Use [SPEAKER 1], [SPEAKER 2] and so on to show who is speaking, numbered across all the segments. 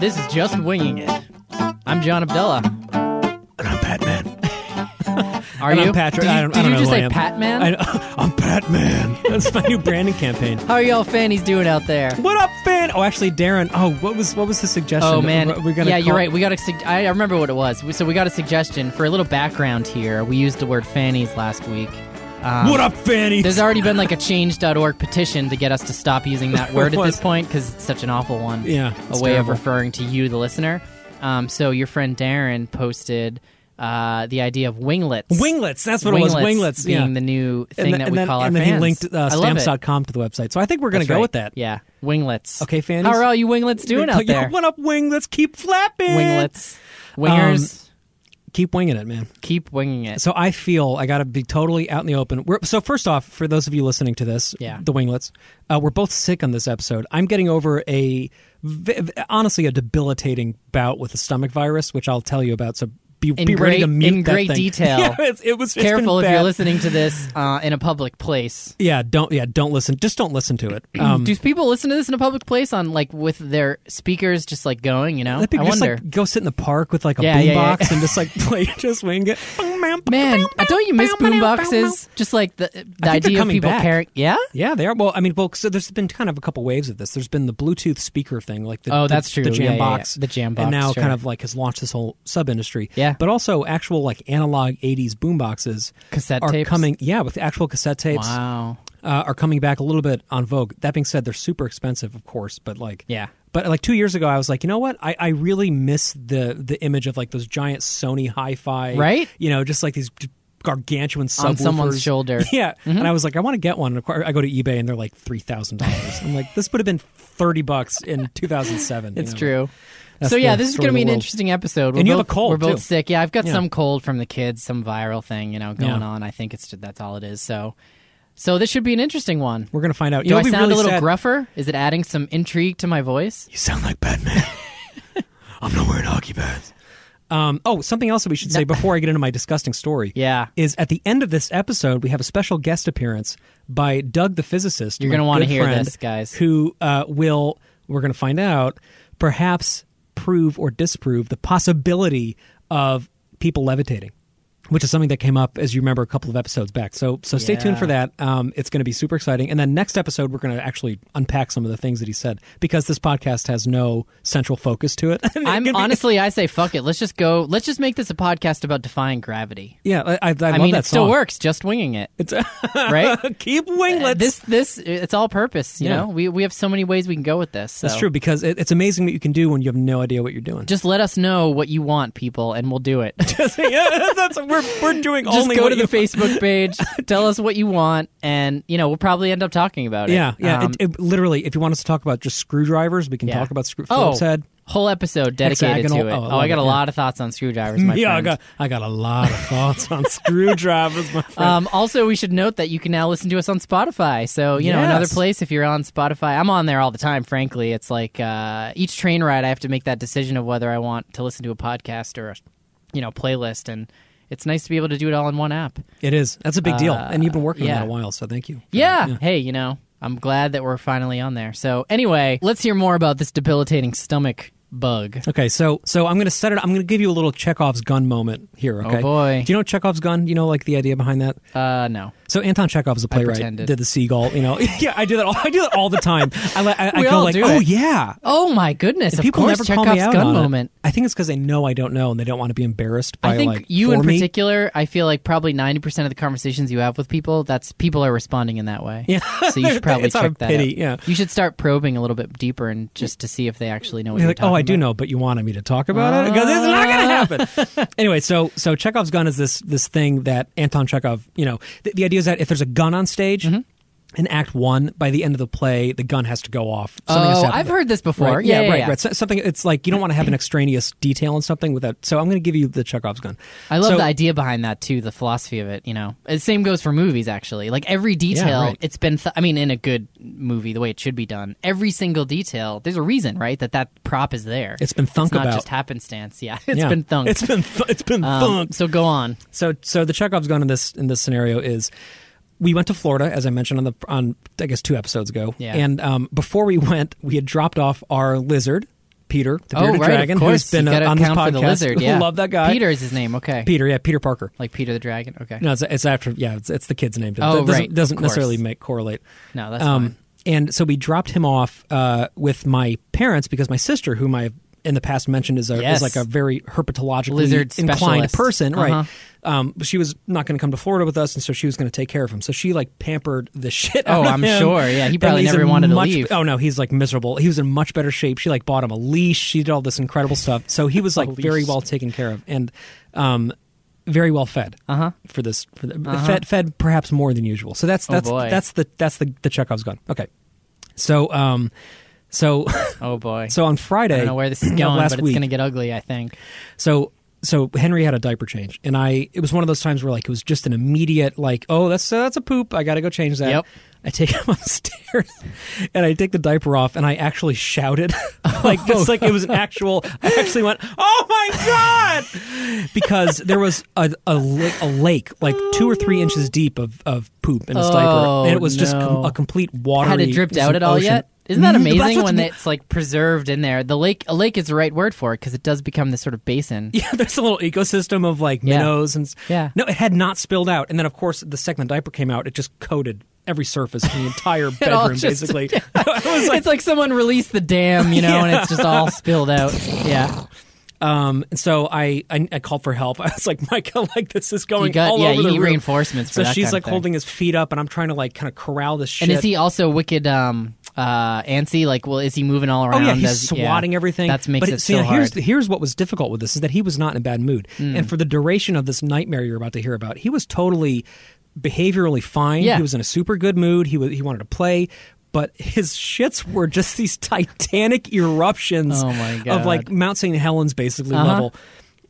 [SPEAKER 1] This is Just Winging It. I'm John Abdullah.
[SPEAKER 2] And I'm Batman.
[SPEAKER 1] Are
[SPEAKER 2] And
[SPEAKER 1] you?
[SPEAKER 2] I'm Patrick.
[SPEAKER 1] Did you,
[SPEAKER 2] I don't,
[SPEAKER 1] did
[SPEAKER 2] I don't
[SPEAKER 1] you
[SPEAKER 2] know
[SPEAKER 1] just say
[SPEAKER 2] am.
[SPEAKER 1] Pat Man?
[SPEAKER 2] I, I'm Batman. That's my new branding campaign.
[SPEAKER 1] How are y'all fannies doing out there?
[SPEAKER 2] What up, fan? Oh, actually, Darren. Oh, what was what was his suggestion?
[SPEAKER 1] Oh man,
[SPEAKER 2] We're gonna
[SPEAKER 1] yeah,
[SPEAKER 2] call-
[SPEAKER 1] you're right. We got a. I I remember what it was. So we got a suggestion for a little background here. We used the word fannies last week. Um,
[SPEAKER 2] What up, Fanny?
[SPEAKER 1] There's already been like a change.org petition to get us to stop using that word at this point because it's such an awful one.
[SPEAKER 2] Yeah,
[SPEAKER 1] a way
[SPEAKER 2] terrible.
[SPEAKER 1] of referring to you, the listener. Um, so your friend Darren posted uh, the idea of winglets.
[SPEAKER 2] Winglets. That's what it was. Winglets.
[SPEAKER 1] being
[SPEAKER 2] yeah.
[SPEAKER 1] the new thing
[SPEAKER 2] and
[SPEAKER 1] that
[SPEAKER 2] and
[SPEAKER 1] we
[SPEAKER 2] then,
[SPEAKER 1] call
[SPEAKER 2] and
[SPEAKER 1] our
[SPEAKER 2] then he linked uh,
[SPEAKER 1] I love it.
[SPEAKER 2] stamps.com to the website. So I think we're going to go
[SPEAKER 1] right.
[SPEAKER 2] with that.
[SPEAKER 1] Yeah, winglets.
[SPEAKER 2] Okay, fannies.
[SPEAKER 1] How are all you winglets doing out there?
[SPEAKER 2] what up, winglets? Keep flapping.
[SPEAKER 1] Winglets, wingers,
[SPEAKER 2] Keep winging it, man.
[SPEAKER 1] keep winging it.
[SPEAKER 2] So I feel I got to be totally out in the open. We're, so first off, for those of you listening to this,
[SPEAKER 1] Yeah.
[SPEAKER 2] the winglets, uh, we're both sick on this episode. I'm getting over a honestly a debilitating bout with a stomach virus, which I'll tell you about. So be,
[SPEAKER 1] In
[SPEAKER 2] be ready
[SPEAKER 1] great-
[SPEAKER 2] to mute
[SPEAKER 1] in
[SPEAKER 2] that
[SPEAKER 1] great
[SPEAKER 2] thing.
[SPEAKER 1] detail.
[SPEAKER 2] Yeah, it was
[SPEAKER 1] Careful if you're listening to this uh, in a public place.
[SPEAKER 2] Yeah, don't yeah don't listen. Just don't listen to it. Um,
[SPEAKER 1] Do people listen to this in a public place on like with their speakers just like going? You know,
[SPEAKER 2] people
[SPEAKER 1] I
[SPEAKER 2] just
[SPEAKER 1] wonder.
[SPEAKER 2] like go sit in the park with like a
[SPEAKER 1] Yeah, yeah, yeah.
[SPEAKER 2] boombox and just like play, just wing it.
[SPEAKER 1] Man, uh, don't you miss boomboxes? Just like the the idea of people carrying. Yeah.
[SPEAKER 2] Yeah, they are. Well, I mean, well, so there's been kind of a couple waves of this. There's been the Bluetooth speaker thing, like the
[SPEAKER 1] Oh,
[SPEAKER 2] the-
[SPEAKER 1] that's true.
[SPEAKER 2] the
[SPEAKER 1] Yeah,
[SPEAKER 2] jam
[SPEAKER 1] yeah, yeah. The jam box,
[SPEAKER 2] and now
[SPEAKER 1] sure.
[SPEAKER 2] kind of like has launched this whole sub industry.
[SPEAKER 1] Yeah.
[SPEAKER 2] But also actual like analog '80s boomboxes
[SPEAKER 1] Cassette
[SPEAKER 2] are
[SPEAKER 1] tapes?
[SPEAKER 2] coming. Yeah, with actual cassette tapes
[SPEAKER 1] Wow.
[SPEAKER 2] uh, are coming back a little bit on vogue. That being said, they're super expensive, of course, but like
[SPEAKER 1] Yeah.
[SPEAKER 2] But like two years ago, I was like, you know what? I, I really miss the the image of like those giant Sony hi-fi,
[SPEAKER 1] Right?
[SPEAKER 2] You know, just like these gargantuan subwoofers
[SPEAKER 1] On someone's shoulder. Mm-hmm.
[SPEAKER 2] Yeah, and I was like, I want to get one. I go to eBay and they're like three thousand dollars. I'm like, this would have been thirty bucks in 2007. you
[SPEAKER 1] It's
[SPEAKER 2] know?
[SPEAKER 1] true.
[SPEAKER 2] That's
[SPEAKER 1] so yeah, this is going to be an
[SPEAKER 2] world.
[SPEAKER 1] interesting episode. We're
[SPEAKER 2] And you have a cold,
[SPEAKER 1] We're both
[SPEAKER 2] too.
[SPEAKER 1] sick. Yeah, I've got
[SPEAKER 2] Yeah.
[SPEAKER 1] some cold from the kids, some viral thing, you know, going
[SPEAKER 2] Yeah.
[SPEAKER 1] on. I think it's that's all it is. So, so this should be an interesting one.
[SPEAKER 2] We're gonna find out. You
[SPEAKER 1] Do
[SPEAKER 2] know,
[SPEAKER 1] I sound
[SPEAKER 2] really
[SPEAKER 1] a little
[SPEAKER 2] sad?
[SPEAKER 1] gruffer? Is it adding some intrigue to my voice?
[SPEAKER 2] You sound like Batman. I'm not wearing hockey pads. Um, oh, something else that we should say before I get into my disgusting story.
[SPEAKER 1] Yeah.
[SPEAKER 2] is at the end of this episode, we have a special guest appearance by Doug the physicist.
[SPEAKER 1] You're gonna wanna hear
[SPEAKER 2] friend,
[SPEAKER 1] this, guys.
[SPEAKER 2] Who uh, will, we're going to find out, perhaps prove or disprove the possibility of people levitating. Which is something that came up, as you remember, a couple of episodes back. So, so stay tuned for that. Um, it's going to be super exciting. And then next episode, we're going to actually unpack some of the things that he said because this podcast has no central focus to it.
[SPEAKER 1] I'm
[SPEAKER 2] be-
[SPEAKER 1] honestly, I say fuck it. Let's just go. Let's just make this a podcast about defying gravity.
[SPEAKER 2] yeah, I, I, I,
[SPEAKER 1] I,
[SPEAKER 2] love
[SPEAKER 1] mean, it still works. Just winging it,
[SPEAKER 2] It's
[SPEAKER 1] right?
[SPEAKER 2] keep winglets.
[SPEAKER 1] this, this, it's all purpose. You
[SPEAKER 2] Yeah.
[SPEAKER 1] know, we we have so many ways we can go with this.
[SPEAKER 2] That's true because it, it's amazing what you can do when you have no idea what you're doing.
[SPEAKER 1] Just let us know what you want, people, and we'll do it.
[SPEAKER 2] yeah, that's we're we're doing
[SPEAKER 1] just
[SPEAKER 2] only
[SPEAKER 1] go
[SPEAKER 2] what
[SPEAKER 1] to the Facebook page, tell us what you want, and you know we'll probably end up talking about it.
[SPEAKER 2] Yeah, yeah.
[SPEAKER 1] Um,
[SPEAKER 2] it, it, literally, if you want us to talk about just screwdrivers, we can
[SPEAKER 1] Yeah.
[SPEAKER 2] talk about screw
[SPEAKER 1] oh,
[SPEAKER 2] head.
[SPEAKER 1] whole episode dedicated
[SPEAKER 2] Hexagonal.
[SPEAKER 1] to it.
[SPEAKER 2] Oh, I
[SPEAKER 1] Oh, I got
[SPEAKER 2] it,
[SPEAKER 1] a
[SPEAKER 2] yeah.
[SPEAKER 1] lot of thoughts on screwdrivers, my
[SPEAKER 2] yeah, I got I got a lot of thoughts on screwdrivers, my friend.
[SPEAKER 1] Um, also, we should note that you can now listen to us on Spotify. So, you know, another place if you're on Spotify. I'm on there all the time, frankly. It's like uh, each train ride, I have to make that decision of whether I want to listen to a podcast or a, you know, playlist. And it's nice to be able to do it all in one app.
[SPEAKER 2] it is. That's a big deal,
[SPEAKER 1] uh,
[SPEAKER 2] and you've been working
[SPEAKER 1] yeah.
[SPEAKER 2] on that a while, so thank you. for
[SPEAKER 1] Yeah. Hey, you know, I'm glad that we're finally on there. So, anyway, let's hear more about this debilitating stomach bug.
[SPEAKER 2] Okay, so so I'm going to set it. I'm going to give you a little Chekhov's gun moment here. Okay.
[SPEAKER 1] Oh, boy.
[SPEAKER 2] Do you know Chekhov's gun? You know, like the idea behind that.
[SPEAKER 1] Uh, no.
[SPEAKER 2] So Anton Chekhov is a playwright. Did the seagull? You know, yeah, I do that. All, I do that all the time. I, I, I
[SPEAKER 1] We
[SPEAKER 2] go
[SPEAKER 1] all
[SPEAKER 2] like,
[SPEAKER 1] do
[SPEAKER 2] oh
[SPEAKER 1] it.
[SPEAKER 2] yeah.
[SPEAKER 1] Oh, my goodness. Of
[SPEAKER 2] People
[SPEAKER 1] course,
[SPEAKER 2] never call
[SPEAKER 1] Chekhov's
[SPEAKER 2] me out
[SPEAKER 1] gun
[SPEAKER 2] on it.
[SPEAKER 1] moment.
[SPEAKER 2] I think it's because they know I don't know and they don't want to be embarrassed by
[SPEAKER 1] I think
[SPEAKER 2] like
[SPEAKER 1] you in
[SPEAKER 2] me.
[SPEAKER 1] particular, I feel like probably 90% of the conversations you have with people, that's people are responding in that way.
[SPEAKER 2] Yeah.
[SPEAKER 1] So you should probably check that
[SPEAKER 2] pity,
[SPEAKER 1] out.
[SPEAKER 2] yeah.
[SPEAKER 1] You should start probing a little bit deeper and just to see if they actually know what
[SPEAKER 2] You're
[SPEAKER 1] you're
[SPEAKER 2] like, oh, I do know, but you wanted me to talk about it because it's not going to happen. anyway, so so Chekhov's gun is this this thing that Anton Chekhov. You know, the, the idea is that if there's a gun on stage.
[SPEAKER 1] Mm-hmm.
[SPEAKER 2] In Act One, by the end of the play, the gun has to go off. Something
[SPEAKER 1] Oh. I've heard this before.
[SPEAKER 2] Right.
[SPEAKER 1] Yeah,
[SPEAKER 2] yeah,
[SPEAKER 1] yeah,
[SPEAKER 2] right,
[SPEAKER 1] yeah.
[SPEAKER 2] right. So, something. It's like you don't want to have an extraneous detail in something without. So I'm going to give you the Chekhov's gun.
[SPEAKER 1] I love
[SPEAKER 2] So-
[SPEAKER 1] the idea behind that too, the philosophy of it. You know, the same goes for movies. Actually, like every detail,
[SPEAKER 2] right.
[SPEAKER 1] it's been. Th- I mean, in a good movie, the way it should be done, every single detail. There's a reason, right? That that prop is there.
[SPEAKER 2] It's been thunk
[SPEAKER 1] It's not
[SPEAKER 2] about.
[SPEAKER 1] just happenstance. Yeah, it's
[SPEAKER 2] Yeah.
[SPEAKER 1] been thunk.
[SPEAKER 2] It's been th- it's been
[SPEAKER 1] Um,
[SPEAKER 2] thunk.
[SPEAKER 1] so go on.
[SPEAKER 2] So so the Chekhov's gun in this in this scenario is we went to Florida as I mentioned on the on I guess two episodes ago.
[SPEAKER 1] Yeah.
[SPEAKER 2] And um, before we went, we had dropped off our lizard Peter, the
[SPEAKER 1] oh, right,
[SPEAKER 2] dragon, who's been on this podcast.
[SPEAKER 1] for the lizard. Yeah,
[SPEAKER 2] Love that guy.
[SPEAKER 1] Peter is his name. Okay,
[SPEAKER 2] Peter, yeah, Peter Parker.
[SPEAKER 1] like Peter the dragon. Okay,
[SPEAKER 2] No, it's, it's after. Yeah, it's, it's the kid's name. It
[SPEAKER 1] Oh,
[SPEAKER 2] doesn't,
[SPEAKER 1] right,
[SPEAKER 2] Doesn't necessarily make correlate.
[SPEAKER 1] no, that's
[SPEAKER 2] Um,
[SPEAKER 1] fine.
[SPEAKER 2] and so we dropped him off uh, with my parents because my sister, whom I in the past mentioned is, a,
[SPEAKER 1] Yes.
[SPEAKER 2] is like a very herpetologically
[SPEAKER 1] Lizard
[SPEAKER 2] inclined
[SPEAKER 1] specialist.
[SPEAKER 2] person,
[SPEAKER 1] Uh-huh.
[SPEAKER 2] right? Um, but she was not going to come to Florida with us, and so she was going to take care of him. So she like pampered the shit.
[SPEAKER 1] Oh,
[SPEAKER 2] out of
[SPEAKER 1] I'm
[SPEAKER 2] him.
[SPEAKER 1] sure. Yeah, he probably never wanted to leave.
[SPEAKER 2] Oh no, he's like miserable. He was in much better shape. She like bought him a leash. She did all this incredible stuff. So he was like very well taken care of and um, very well fed
[SPEAKER 1] Uh huh.
[SPEAKER 2] for this for the,
[SPEAKER 1] Uh-huh.
[SPEAKER 2] fed fed perhaps more than usual. So that's
[SPEAKER 1] Oh,
[SPEAKER 2] that's
[SPEAKER 1] boy.
[SPEAKER 2] that's the that's the the Chekhov's gun. Okay, so um, so
[SPEAKER 1] Oh boy.
[SPEAKER 2] so on Friday,
[SPEAKER 1] I don't know where this is going,
[SPEAKER 2] last
[SPEAKER 1] but it's
[SPEAKER 2] week,
[SPEAKER 1] to get ugly. I think.
[SPEAKER 2] so so Henry had a diaper change, and I it was one of those times where like it was just an immediate like oh that's uh, that's a poop I got to go change that.
[SPEAKER 1] Yep.
[SPEAKER 2] I take him upstairs and I take the diaper off and I actually shouted like just like it was an actual I actually went oh my god because there was a a, a lake like two or three inches deep of, of poop in his
[SPEAKER 1] Oh,
[SPEAKER 2] diaper and it was just com- a complete watery
[SPEAKER 1] Had it dripped out at all
[SPEAKER 2] ocean.
[SPEAKER 1] yet? Isn't that
[SPEAKER 2] Mm, that's
[SPEAKER 1] amazing when it's like preserved in there? The lake, a lake is the right word for it because it does become this sort of basin.
[SPEAKER 2] Yeah, there's a little ecosystem of like
[SPEAKER 1] Yeah.
[SPEAKER 2] minnows and s-
[SPEAKER 1] Yeah.
[SPEAKER 2] No, it had not spilled out, and then of course the second the diaper came out, it just coated every surface in the entire
[SPEAKER 1] It all
[SPEAKER 2] bedroom,
[SPEAKER 1] just-
[SPEAKER 2] basically. I was like,
[SPEAKER 1] it's like someone released the dam, you know, and it's just all spilled out. Yeah,
[SPEAKER 2] um, and so I, I I called for help. I was like, Micah, like this is going
[SPEAKER 1] you got
[SPEAKER 2] all
[SPEAKER 1] yeah.
[SPEAKER 2] over
[SPEAKER 1] You
[SPEAKER 2] the
[SPEAKER 1] need
[SPEAKER 2] room.
[SPEAKER 1] reinforcements for
[SPEAKER 2] So
[SPEAKER 1] that
[SPEAKER 2] she's
[SPEAKER 1] kind
[SPEAKER 2] like
[SPEAKER 1] of thing.
[SPEAKER 2] holding his feet up, and I'm trying to like kind of corral this shit.
[SPEAKER 1] And is he also wicked um uh antsy? Like, well, is he moving all around?
[SPEAKER 2] Oh yeah, he's
[SPEAKER 1] Does- yeah.
[SPEAKER 2] swatting everything.
[SPEAKER 1] That makes
[SPEAKER 2] but
[SPEAKER 1] it
[SPEAKER 2] see,
[SPEAKER 1] so
[SPEAKER 2] here's
[SPEAKER 1] hard. Mm.
[SPEAKER 2] here's what was difficult with this is that he was not in a bad mood, and for the duration of this nightmare you're about to hear about, he was totally behaviorally fine.
[SPEAKER 1] Yeah.
[SPEAKER 2] He was in a super good mood. He was he wanted to play. But his shits were just these titanic eruptions
[SPEAKER 1] Oh,
[SPEAKER 2] of like Mount St. Helens basically
[SPEAKER 1] Uh-huh.
[SPEAKER 2] level.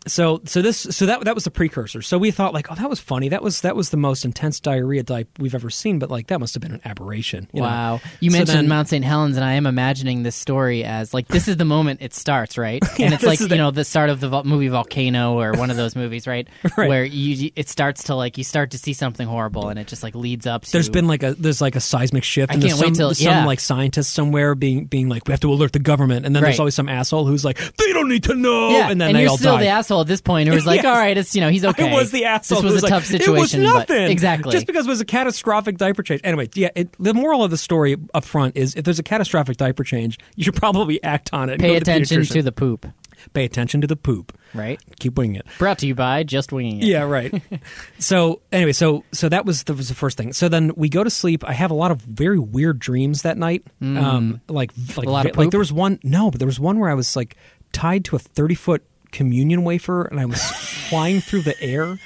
[SPEAKER 2] So so this so that that was the precursor. So we thought like, oh, that was funny. That was that was the most intense diarrhea type we've ever seen. But like that must have been an aberration. you know?
[SPEAKER 1] Wow. You
[SPEAKER 2] So
[SPEAKER 1] mentioned
[SPEAKER 2] then-
[SPEAKER 1] Mount St. Helens, and I am imagining this story as like this is the moment it starts, right?
[SPEAKER 2] Yeah,
[SPEAKER 1] and it's like you
[SPEAKER 2] the-
[SPEAKER 1] know the start of the vo- movie Volcano or one of those movies, right?
[SPEAKER 2] Right.
[SPEAKER 1] Where you it starts to like you start to see something horrible, and it just like leads up to.
[SPEAKER 2] There's been like a there's like a seismic shift,
[SPEAKER 1] I
[SPEAKER 2] and
[SPEAKER 1] can't
[SPEAKER 2] there's
[SPEAKER 1] wait
[SPEAKER 2] some,
[SPEAKER 1] till-
[SPEAKER 2] some
[SPEAKER 1] yeah.
[SPEAKER 2] like scientist somewhere being being like we have to alert the government, and then there's always some asshole who's like they don't need to know,
[SPEAKER 1] yeah,
[SPEAKER 2] and then they
[SPEAKER 1] you're
[SPEAKER 2] all
[SPEAKER 1] still
[SPEAKER 2] die.
[SPEAKER 1] Asshole at this point who was like,
[SPEAKER 2] Yes.
[SPEAKER 1] all right, it's you know he's okay.
[SPEAKER 2] I was the asshole.
[SPEAKER 1] This
[SPEAKER 2] who
[SPEAKER 1] was a
[SPEAKER 2] like,
[SPEAKER 1] tough situation.
[SPEAKER 2] It was nothing.
[SPEAKER 1] exactly.
[SPEAKER 2] Just because it was a catastrophic diaper change. Anyway, yeah. It, the moral of the story up front is if there's a catastrophic diaper change, you should probably act on it.
[SPEAKER 1] Pay
[SPEAKER 2] go to
[SPEAKER 1] attention to the poop,
[SPEAKER 2] pay attention to the poop.
[SPEAKER 1] right?
[SPEAKER 2] Keep winging it.
[SPEAKER 1] Brought to you by Just Winging It.
[SPEAKER 2] Yeah, right. so anyway, so so that was that was the first thing. So then we go to sleep. I have a lot of very weird dreams that night. Um, like like
[SPEAKER 1] Mm. lot of
[SPEAKER 2] like there was one no, but there was one where I was like tied to a thirty foot communion wafer and I was flying through the air.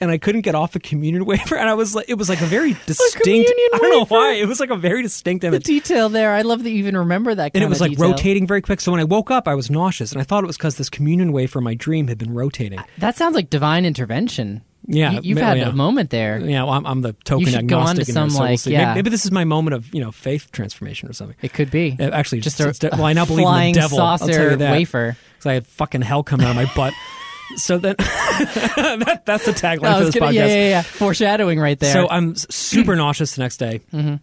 [SPEAKER 2] And I couldn't get off a communion wafer, and I was like, it was like a very distinct.
[SPEAKER 1] communion
[SPEAKER 2] I don't know why. It was like a very distinct
[SPEAKER 1] The detail there, I love that you even remember that.
[SPEAKER 2] and it was like
[SPEAKER 1] detail.
[SPEAKER 2] rotating very quick. So when I woke up, I was nauseous, and I thought it was because this communion wafer in my dream had been rotating.
[SPEAKER 1] That sounds like divine intervention.
[SPEAKER 2] Yeah,
[SPEAKER 1] you, you've had
[SPEAKER 2] yeah.
[SPEAKER 1] a moment there.
[SPEAKER 2] Yeah, well, I'm, I'm the token
[SPEAKER 1] You should go on to
[SPEAKER 2] agnostic.
[SPEAKER 1] some,
[SPEAKER 2] so we'll
[SPEAKER 1] like, yeah.
[SPEAKER 2] Maybe, maybe this is my moment of you know faith transformation or something.
[SPEAKER 1] It could be
[SPEAKER 2] Actually,
[SPEAKER 1] just
[SPEAKER 2] it's-
[SPEAKER 1] a,
[SPEAKER 2] it's- well, I now believe in
[SPEAKER 1] flying
[SPEAKER 2] the devil. I'll
[SPEAKER 1] saucer
[SPEAKER 2] tell you that.
[SPEAKER 1] wafer.
[SPEAKER 2] Because I had fucking hell coming out of my butt. So then, that, that's the tagline for this
[SPEAKER 1] gonna-
[SPEAKER 2] podcast.
[SPEAKER 1] yeah, yeah, yeah. Foreshadowing right there.
[SPEAKER 2] So I'm super nauseous the next day.
[SPEAKER 1] Mm-hmm.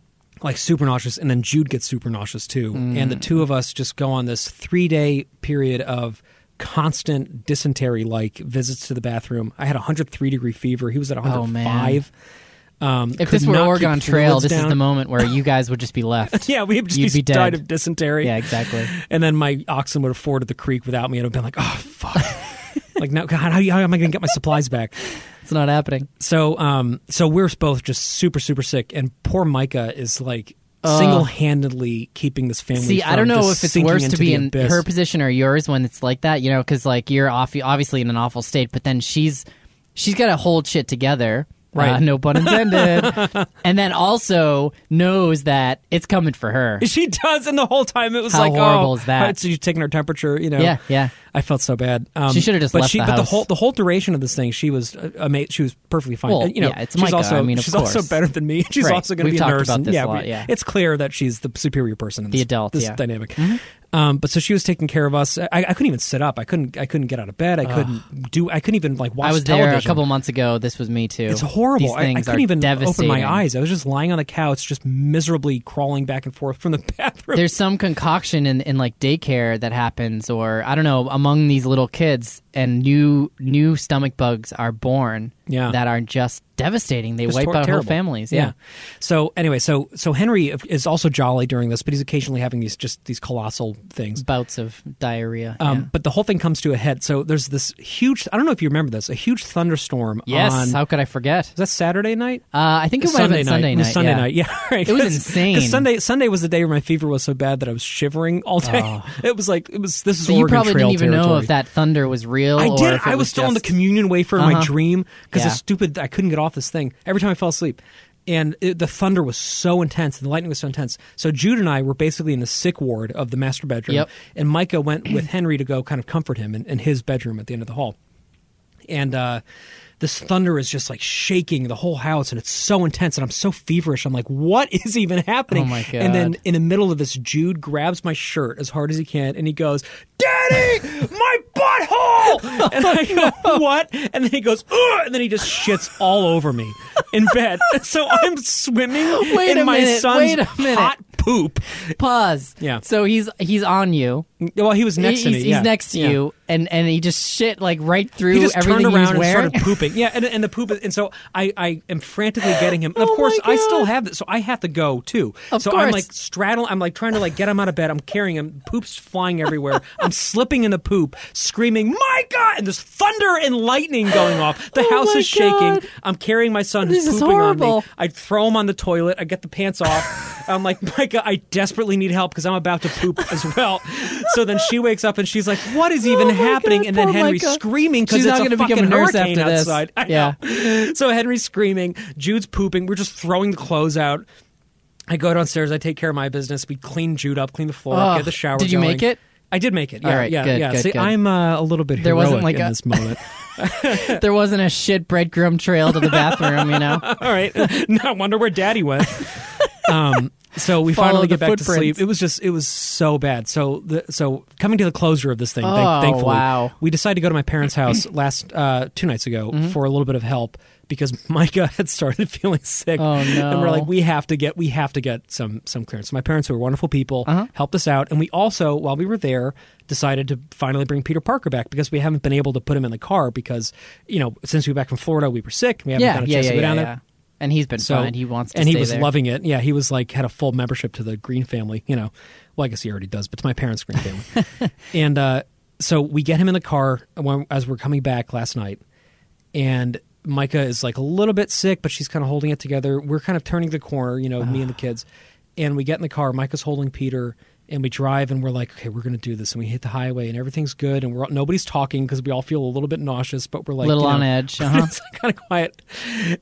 [SPEAKER 2] Like super nauseous, and then Jude gets super nauseous too,
[SPEAKER 1] Mm.
[SPEAKER 2] and the two of us just go on this three day period of constant dysentery like visits to the bathroom. I had a 103 degree fever. He was at
[SPEAKER 1] Oh, man.
[SPEAKER 2] 105. Um,
[SPEAKER 1] if this were Oregon Trail, this is the moment where you guys would just be left.
[SPEAKER 2] Yeah, we'd just
[SPEAKER 1] You'd
[SPEAKER 2] be,
[SPEAKER 1] be dead.
[SPEAKER 2] died of dysentery.
[SPEAKER 1] yeah, exactly.
[SPEAKER 2] And then my oxen would have forded the creek without me, and I'd been like, oh fuck. like now, God, how, how am I going to get my supplies back?
[SPEAKER 1] It's not happening.
[SPEAKER 2] So, um, so we're both just super, super sick, and poor Micah is like
[SPEAKER 1] Ugh.
[SPEAKER 2] single-handedly keeping this family.
[SPEAKER 1] See, I don't know if it's worse to be in
[SPEAKER 2] abyss.
[SPEAKER 1] her position or yours when it's like that, you know, because like you're off, obviously in an awful state, but then she's she's got to hold shit together.
[SPEAKER 2] Right.
[SPEAKER 1] Uh, no pun intended. and then also knows that it's coming for her.
[SPEAKER 2] She does, and the whole time it was
[SPEAKER 1] How
[SPEAKER 2] like,
[SPEAKER 1] horrible
[SPEAKER 2] oh,
[SPEAKER 1] is that?
[SPEAKER 2] So you're taking her temperature, you know?
[SPEAKER 1] Yeah, yeah.
[SPEAKER 2] I felt so bad. Um,
[SPEAKER 1] She should've just
[SPEAKER 2] but
[SPEAKER 1] left
[SPEAKER 2] she,
[SPEAKER 1] the
[SPEAKER 2] But the whole the whole duration of this thing, she was uh, ama- She was perfectly fine.
[SPEAKER 1] Well,
[SPEAKER 2] you know,
[SPEAKER 1] yeah, it's
[SPEAKER 2] she's
[SPEAKER 1] Micah,
[SPEAKER 2] also
[SPEAKER 1] I mean, of
[SPEAKER 2] she's also better than me. She's
[SPEAKER 1] Right.
[SPEAKER 2] also going to be a nurse. and, yeah,
[SPEAKER 1] lot, yeah.
[SPEAKER 2] it's clear that she's the superior person in
[SPEAKER 1] The
[SPEAKER 2] this,
[SPEAKER 1] adult,
[SPEAKER 2] this
[SPEAKER 1] yeah. Mm-hmm.
[SPEAKER 2] Um, but so she was taking care of us. I, I couldn't even sit up. I couldn't. I couldn't get out of bed. I couldn't do. I couldn't even like watch
[SPEAKER 1] I was
[SPEAKER 2] television.
[SPEAKER 1] there a couple months ago. This was me too.
[SPEAKER 2] It's horrible.
[SPEAKER 1] These
[SPEAKER 2] I, I
[SPEAKER 1] things
[SPEAKER 2] couldn't
[SPEAKER 1] are
[SPEAKER 2] even open my eyes. I was just lying on the couch, just miserably crawling back and forth from the bathroom.
[SPEAKER 1] There's some concoction in, in like daycare that happens, or I don't know, among these little kids, and new new stomach bugs are born.
[SPEAKER 2] Yeah.
[SPEAKER 1] that are just devastating. They
[SPEAKER 2] Just
[SPEAKER 1] wipe
[SPEAKER 2] tor-
[SPEAKER 1] out
[SPEAKER 2] terrible.
[SPEAKER 1] whole families. Yeah.
[SPEAKER 2] So anyway, so so Henry is also jolly during this, but he's occasionally having these just these colossal things.
[SPEAKER 1] bouts of diarrhea.
[SPEAKER 2] Um,
[SPEAKER 1] yeah.
[SPEAKER 2] But the whole thing comes to a head. So there's this huge. I don't know if you remember this. A huge thunderstorm.
[SPEAKER 1] Yes,
[SPEAKER 2] On,
[SPEAKER 1] how could I forget?
[SPEAKER 2] was that Saturday night?
[SPEAKER 1] Uh, I think it been Sunday
[SPEAKER 2] It was
[SPEAKER 1] night.
[SPEAKER 2] Sunday
[SPEAKER 1] yeah.
[SPEAKER 2] night. Yeah, right.
[SPEAKER 1] It was insane.
[SPEAKER 2] Sunday Sunday was the day where my fever was so bad that I was shivering all day.
[SPEAKER 1] Oh.
[SPEAKER 2] It was like it was. This is
[SPEAKER 1] So you probably didn't even know if that thunder was real.
[SPEAKER 2] I
[SPEAKER 1] or
[SPEAKER 2] did. I was, still in the communion wafer in my
[SPEAKER 1] Uh-huh.
[SPEAKER 2] dream because
[SPEAKER 1] Yeah.
[SPEAKER 2] the stupid. I couldn't get off this thing every time I fell asleep, and it, the thunder was so intense and the lightning was so intense. So Jude and I were basically in the sick ward of the master bedroom,
[SPEAKER 1] Yep.
[SPEAKER 2] and Micah went with Henry to go kind of comfort him in, in his bedroom at the end of the hall, and. uh this thunder is just like shaking the whole house and it's so intense and I'm so feverish. I'm like, what is even happening?
[SPEAKER 1] Oh, my
[SPEAKER 2] And then in the middle of this, Jude grabs my shirt as hard as he can and he goes, Daddy, my butthole! And I go, what? And then he goes, Ugh! and then he just shits all over me in bed. So I'm swimming
[SPEAKER 1] Wait
[SPEAKER 2] in my
[SPEAKER 1] minute,
[SPEAKER 2] son's
[SPEAKER 1] wait a minute.
[SPEAKER 2] hot poop.
[SPEAKER 1] Pause.
[SPEAKER 2] Yeah.
[SPEAKER 1] So he's he's on you.
[SPEAKER 2] Well, he was next
[SPEAKER 1] he's,
[SPEAKER 2] to me.
[SPEAKER 1] he's
[SPEAKER 2] yeah.
[SPEAKER 1] next to
[SPEAKER 2] Yeah.
[SPEAKER 1] you, and and he just shit like right through
[SPEAKER 2] He just
[SPEAKER 1] everything
[SPEAKER 2] turned around and started pooping. Yeah, and, and the poop, and so I, I am frantically getting him. And oh of
[SPEAKER 1] Oh
[SPEAKER 2] course, I still have this, so I have to go too.
[SPEAKER 1] Of
[SPEAKER 2] so I'm like straddle. I'm like trying to like get him out of bed. I'm carrying him. Poop's flying everywhere. I'm slipping in the poop, screaming, "My God!" And there's thunder and lightning going off. The
[SPEAKER 1] Oh
[SPEAKER 2] house is shaking. I'm carrying my son
[SPEAKER 1] This
[SPEAKER 2] who's
[SPEAKER 1] is
[SPEAKER 2] pooping on me. I throw him on the toilet. I get the pants off. I'm like, Micah, I desperately need help because I'm about to poop as well. So then she wakes up and she's like, "What is even
[SPEAKER 1] Oh
[SPEAKER 2] happening?"
[SPEAKER 1] God,
[SPEAKER 2] and then
[SPEAKER 1] poor
[SPEAKER 2] Henry's screaming because it's
[SPEAKER 1] not
[SPEAKER 2] a fucking
[SPEAKER 1] a nurse
[SPEAKER 2] hurricane
[SPEAKER 1] after this.
[SPEAKER 2] outside. I
[SPEAKER 1] Yeah.
[SPEAKER 2] know. So Henry's screaming. Jude's pooping. We're just throwing the clothes out. I go downstairs. I take care of my business. We clean Jude up, clean the floor,
[SPEAKER 1] Ugh.
[SPEAKER 2] get the shower.
[SPEAKER 1] Did you
[SPEAKER 2] going.
[SPEAKER 1] make it?
[SPEAKER 2] I did make it. Yeah,
[SPEAKER 1] All right,
[SPEAKER 2] yeah,
[SPEAKER 1] good,
[SPEAKER 2] yeah.
[SPEAKER 1] good,
[SPEAKER 2] See,
[SPEAKER 1] good.
[SPEAKER 2] I'm uh, a little bit
[SPEAKER 1] There wasn't like
[SPEAKER 2] in
[SPEAKER 1] a-
[SPEAKER 2] this moment.
[SPEAKER 1] there wasn't a shit breadcrumb trail to the bathroom, you know.
[SPEAKER 2] All right. no wonder where Daddy went. Um, so we
[SPEAKER 1] Follow
[SPEAKER 2] finally get back to sleep. It was just, it was so bad. So, the, so coming to the closure of this thing,
[SPEAKER 1] Oh,
[SPEAKER 2] thankfully,
[SPEAKER 1] wow.
[SPEAKER 2] we decided to go to my parents' house last uh, two nights ago
[SPEAKER 1] Mm-hmm.
[SPEAKER 2] for a little bit of help because Micah had started feeling sick.
[SPEAKER 1] Oh, no.
[SPEAKER 2] And we're like, we have to get, we have to get some some clearance. So my parents, who are wonderful people,
[SPEAKER 1] Uh-huh.
[SPEAKER 2] helped us out, and we also, while we were there, decided to finally bring Peter Parker back because we haven't been able to put him in the car because you know since we were back from Florida, we were sick. We haven't
[SPEAKER 1] Yeah,
[SPEAKER 2] got a chance
[SPEAKER 1] yeah,
[SPEAKER 2] to go down there.
[SPEAKER 1] And he's been
[SPEAKER 2] So
[SPEAKER 1] fine. He wants to
[SPEAKER 2] and he was
[SPEAKER 1] there.
[SPEAKER 2] loving it. Yeah, he was like had a full membership to the Green family. You know, well, I guess he already does, but to my parents' Green family. and uh, so we get him in the car when, as we're coming back last night, and Micah is like a little bit sick, but she's kind of holding it together. We're kind of turning the corner, you know, me and the kids, and we get in the car. Micah's holding Peter. And we drive, and we're like, okay, we're going to do this. And we hit the highway, and everything's good, and we're nobody's talking because we all feel a little bit nauseous, but we're like,
[SPEAKER 1] Little
[SPEAKER 2] you know,
[SPEAKER 1] on edge, uh-huh.
[SPEAKER 2] it's kind of quiet.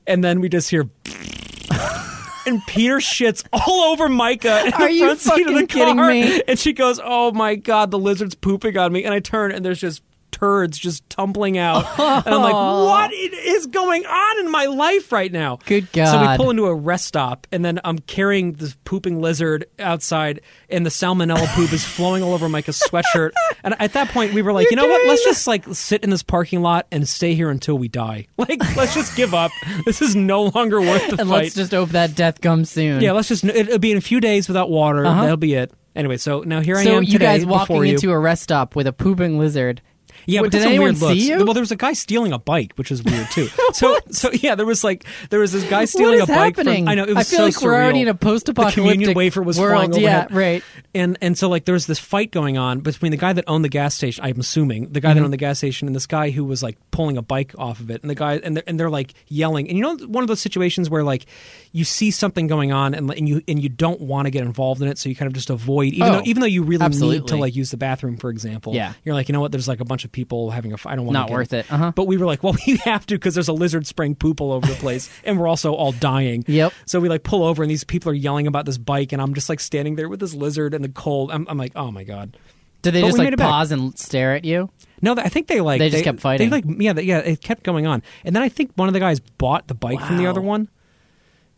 [SPEAKER 2] And then we just hear, and Peter shits all over Micah in
[SPEAKER 1] Are
[SPEAKER 2] the
[SPEAKER 1] you
[SPEAKER 2] front seat of the car.
[SPEAKER 1] me?
[SPEAKER 2] And she goes, "Oh my god, the lizard's pooping on me!" And I turn, and there's just turds just tumbling out, and I'm like, what is going on in my life right now?"
[SPEAKER 1] Good God.
[SPEAKER 2] So we pull into a rest stop, and then I'm carrying this pooping lizard outside, and the salmonella poop is flowing all over Micah's sweatshirt. And at that point, we were like, "You know what? Let's just like sit in this parking lot and stay here until we die. Like, let's just give up. This is no longer worth the
[SPEAKER 1] and
[SPEAKER 2] fight."
[SPEAKER 1] let's just hope that death comes soon.
[SPEAKER 2] Yeah, let's just. it- It'll be in a few days without water.
[SPEAKER 1] Uh-huh.
[SPEAKER 2] That'll be it. Anyway, so now here I
[SPEAKER 1] so
[SPEAKER 2] am
[SPEAKER 1] you guys walking
[SPEAKER 2] you.
[SPEAKER 1] into a rest stop with a pooping lizard.
[SPEAKER 2] Yeah,
[SPEAKER 1] What,
[SPEAKER 2] but
[SPEAKER 1] did anyone see you?
[SPEAKER 2] Well, there was a guy stealing a bike, which is weird too. so, so yeah, there was like there was this guy stealing a bike.
[SPEAKER 1] happening?
[SPEAKER 2] From, I know it was
[SPEAKER 1] I feel
[SPEAKER 2] so
[SPEAKER 1] like we're already
[SPEAKER 2] surreal.
[SPEAKER 1] in a post-apocalyptic
[SPEAKER 2] communion wafer was
[SPEAKER 1] world.
[SPEAKER 2] flying overhead.
[SPEAKER 1] Yeah, right.
[SPEAKER 2] And and so like there was this fight going on between the guy that owned the gas station. I'm assuming the guy
[SPEAKER 1] Mm-hmm.
[SPEAKER 2] that owned the gas station and this guy who was like pulling a bike off of it. And the guy and they're, and they're like yelling. And you know one of those situations where like you see something going on and, and you and you don't want to get involved in it, so you kind of just avoid even
[SPEAKER 1] Oh,
[SPEAKER 2] though even though you really need to like use the bathroom, for example.
[SPEAKER 1] Yeah.
[SPEAKER 2] you're like you know what? There's like a bunch of people having a. I don't want
[SPEAKER 1] Not worth it. Uh-huh.
[SPEAKER 2] But we were like, well, we have to because there's a lizard spraying poop all over the place, and we're also all dying.
[SPEAKER 1] Yep.
[SPEAKER 2] So we like pull over, and these people are yelling about this bike, and I'm just like standing there with this lizard and the cold. I'm, I'm like, oh my god.
[SPEAKER 1] Did they
[SPEAKER 2] But
[SPEAKER 1] just like pause and stare at you?
[SPEAKER 2] No, I think they like
[SPEAKER 1] They just kept fighting.
[SPEAKER 2] They like yeah, they, yeah. It kept going on, and then I think one of the guys bought the bike from the other one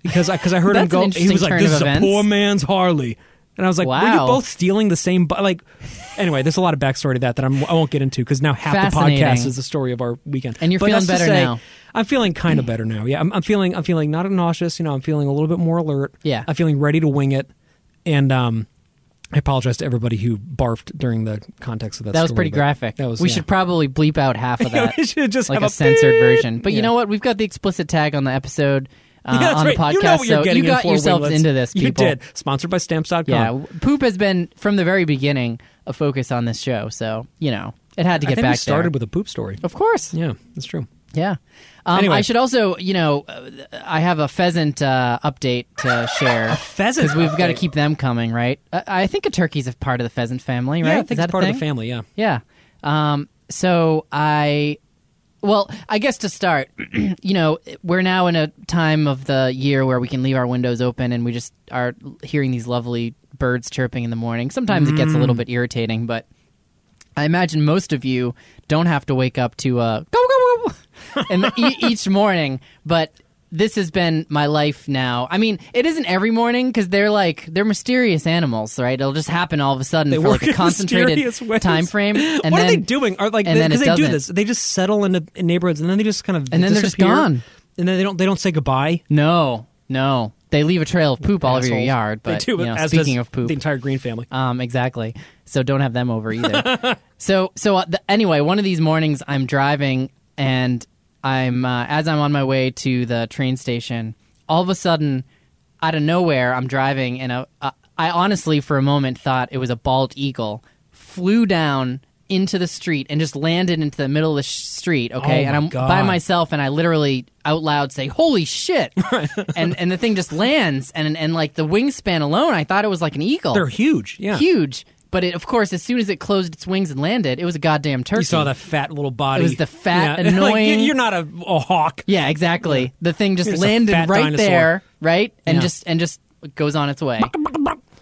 [SPEAKER 2] because I because I heard him go. He was like, "This is
[SPEAKER 1] events.
[SPEAKER 2] a poor man's Harley." And I was like, were you both stealing the same? Bu-? Like, anyway, there's a lot of backstory to that that I'm, I won't get into because now half the podcast is the story of our weekend.
[SPEAKER 1] And you're
[SPEAKER 2] But
[SPEAKER 1] feeling better
[SPEAKER 2] say,
[SPEAKER 1] now.
[SPEAKER 2] I'm feeling kind of better now. Yeah, I'm, I'm feeling I'm feeling not nauseous. You know, I'm feeling a little bit more alert.
[SPEAKER 1] Yeah.
[SPEAKER 2] I'm feeling ready to wing it. And um, I apologize to everybody who barfed during the context of that.
[SPEAKER 1] That was pretty graphic.
[SPEAKER 2] That was.
[SPEAKER 1] we
[SPEAKER 2] yeah.
[SPEAKER 1] should probably bleep out half of that,
[SPEAKER 2] we should just
[SPEAKER 1] like
[SPEAKER 2] have
[SPEAKER 1] a censored version. But you know what? We've got the explicit tag on the episode uh,
[SPEAKER 2] Yeah,
[SPEAKER 1] on the
[SPEAKER 2] right.
[SPEAKER 1] podcast,
[SPEAKER 2] You know what you're
[SPEAKER 1] so
[SPEAKER 2] getting
[SPEAKER 1] you got
[SPEAKER 2] for,
[SPEAKER 1] yourselves
[SPEAKER 2] winglets.
[SPEAKER 1] into this. People.
[SPEAKER 2] You did. Sponsored by Stamps.com.
[SPEAKER 1] Yeah, poop has been from the very beginning a focus on this show, so you know it had to
[SPEAKER 2] I
[SPEAKER 1] get
[SPEAKER 2] think
[SPEAKER 1] back
[SPEAKER 2] we started
[SPEAKER 1] there.
[SPEAKER 2] with a poop story.
[SPEAKER 1] Of course,
[SPEAKER 2] Yeah, that's true.
[SPEAKER 1] yeah. Um,
[SPEAKER 2] Anyway.
[SPEAKER 1] I should also, you know, uh, I have a pheasant uh, update to share
[SPEAKER 2] Pheasant.
[SPEAKER 1] because we've got to keep them coming, right? I, I think a turkey's a part of the pheasant family, right?
[SPEAKER 2] Yeah, I
[SPEAKER 1] Is
[SPEAKER 2] think
[SPEAKER 1] that
[SPEAKER 2] it's
[SPEAKER 1] a
[SPEAKER 2] part of the family. Yeah.
[SPEAKER 1] Yeah. Um, so I, well, I guess to start, you know, we're now in a time of the year where we can leave our windows open and we just are hearing these lovely birds chirping in the morning. Sometimes it gets a little bit irritating, but I imagine most of you don't have to wake up to uh, go go go and e- each morning, but this has been my life now. I mean, it isn't every morning because they're like they're mysterious animals, right? It'll just happen all of a sudden
[SPEAKER 2] They
[SPEAKER 1] for like a concentrated time frame. And
[SPEAKER 2] what
[SPEAKER 1] then,
[SPEAKER 2] are they doing? Are like because
[SPEAKER 1] it
[SPEAKER 2] they do this? They just settle into in neighborhoods and then they just kind of
[SPEAKER 1] And then they're just gone.
[SPEAKER 2] And then they don't they don't say goodbye.
[SPEAKER 1] No, no, they leave a trail of poop all over your yard. But
[SPEAKER 2] they do.
[SPEAKER 1] you know, speaking of poop,
[SPEAKER 2] the entire Green family.
[SPEAKER 1] Um, exactly. So don't have them over either. so so uh, the, anyway, one of these mornings I'm driving and I'm uh, as I'm on my way to the train station, all of a sudden, out of nowhere, I'm driving and a, a, I honestly for a moment thought it was a bald eagle flew down into the street and just landed into the middle of the sh- street okay
[SPEAKER 2] Oh
[SPEAKER 1] and i'm
[SPEAKER 2] God.
[SPEAKER 1] by myself and i literally out loud say holy shit and and the thing just lands and and like the wingspan alone i thought it was like an eagle
[SPEAKER 2] They're huge. Yeah.
[SPEAKER 1] huge. But it, of course, as soon as it closed its wings and landed, it was a goddamn turkey.
[SPEAKER 2] You saw the fat little body.
[SPEAKER 1] It was the fat,
[SPEAKER 2] Yeah. Like,
[SPEAKER 1] annoying-
[SPEAKER 2] you're not a, a hawk.
[SPEAKER 1] Yeah, exactly. The thing just landed right
[SPEAKER 2] dinosaur.
[SPEAKER 1] there, right, and
[SPEAKER 2] Yeah.
[SPEAKER 1] just and just goes on its way.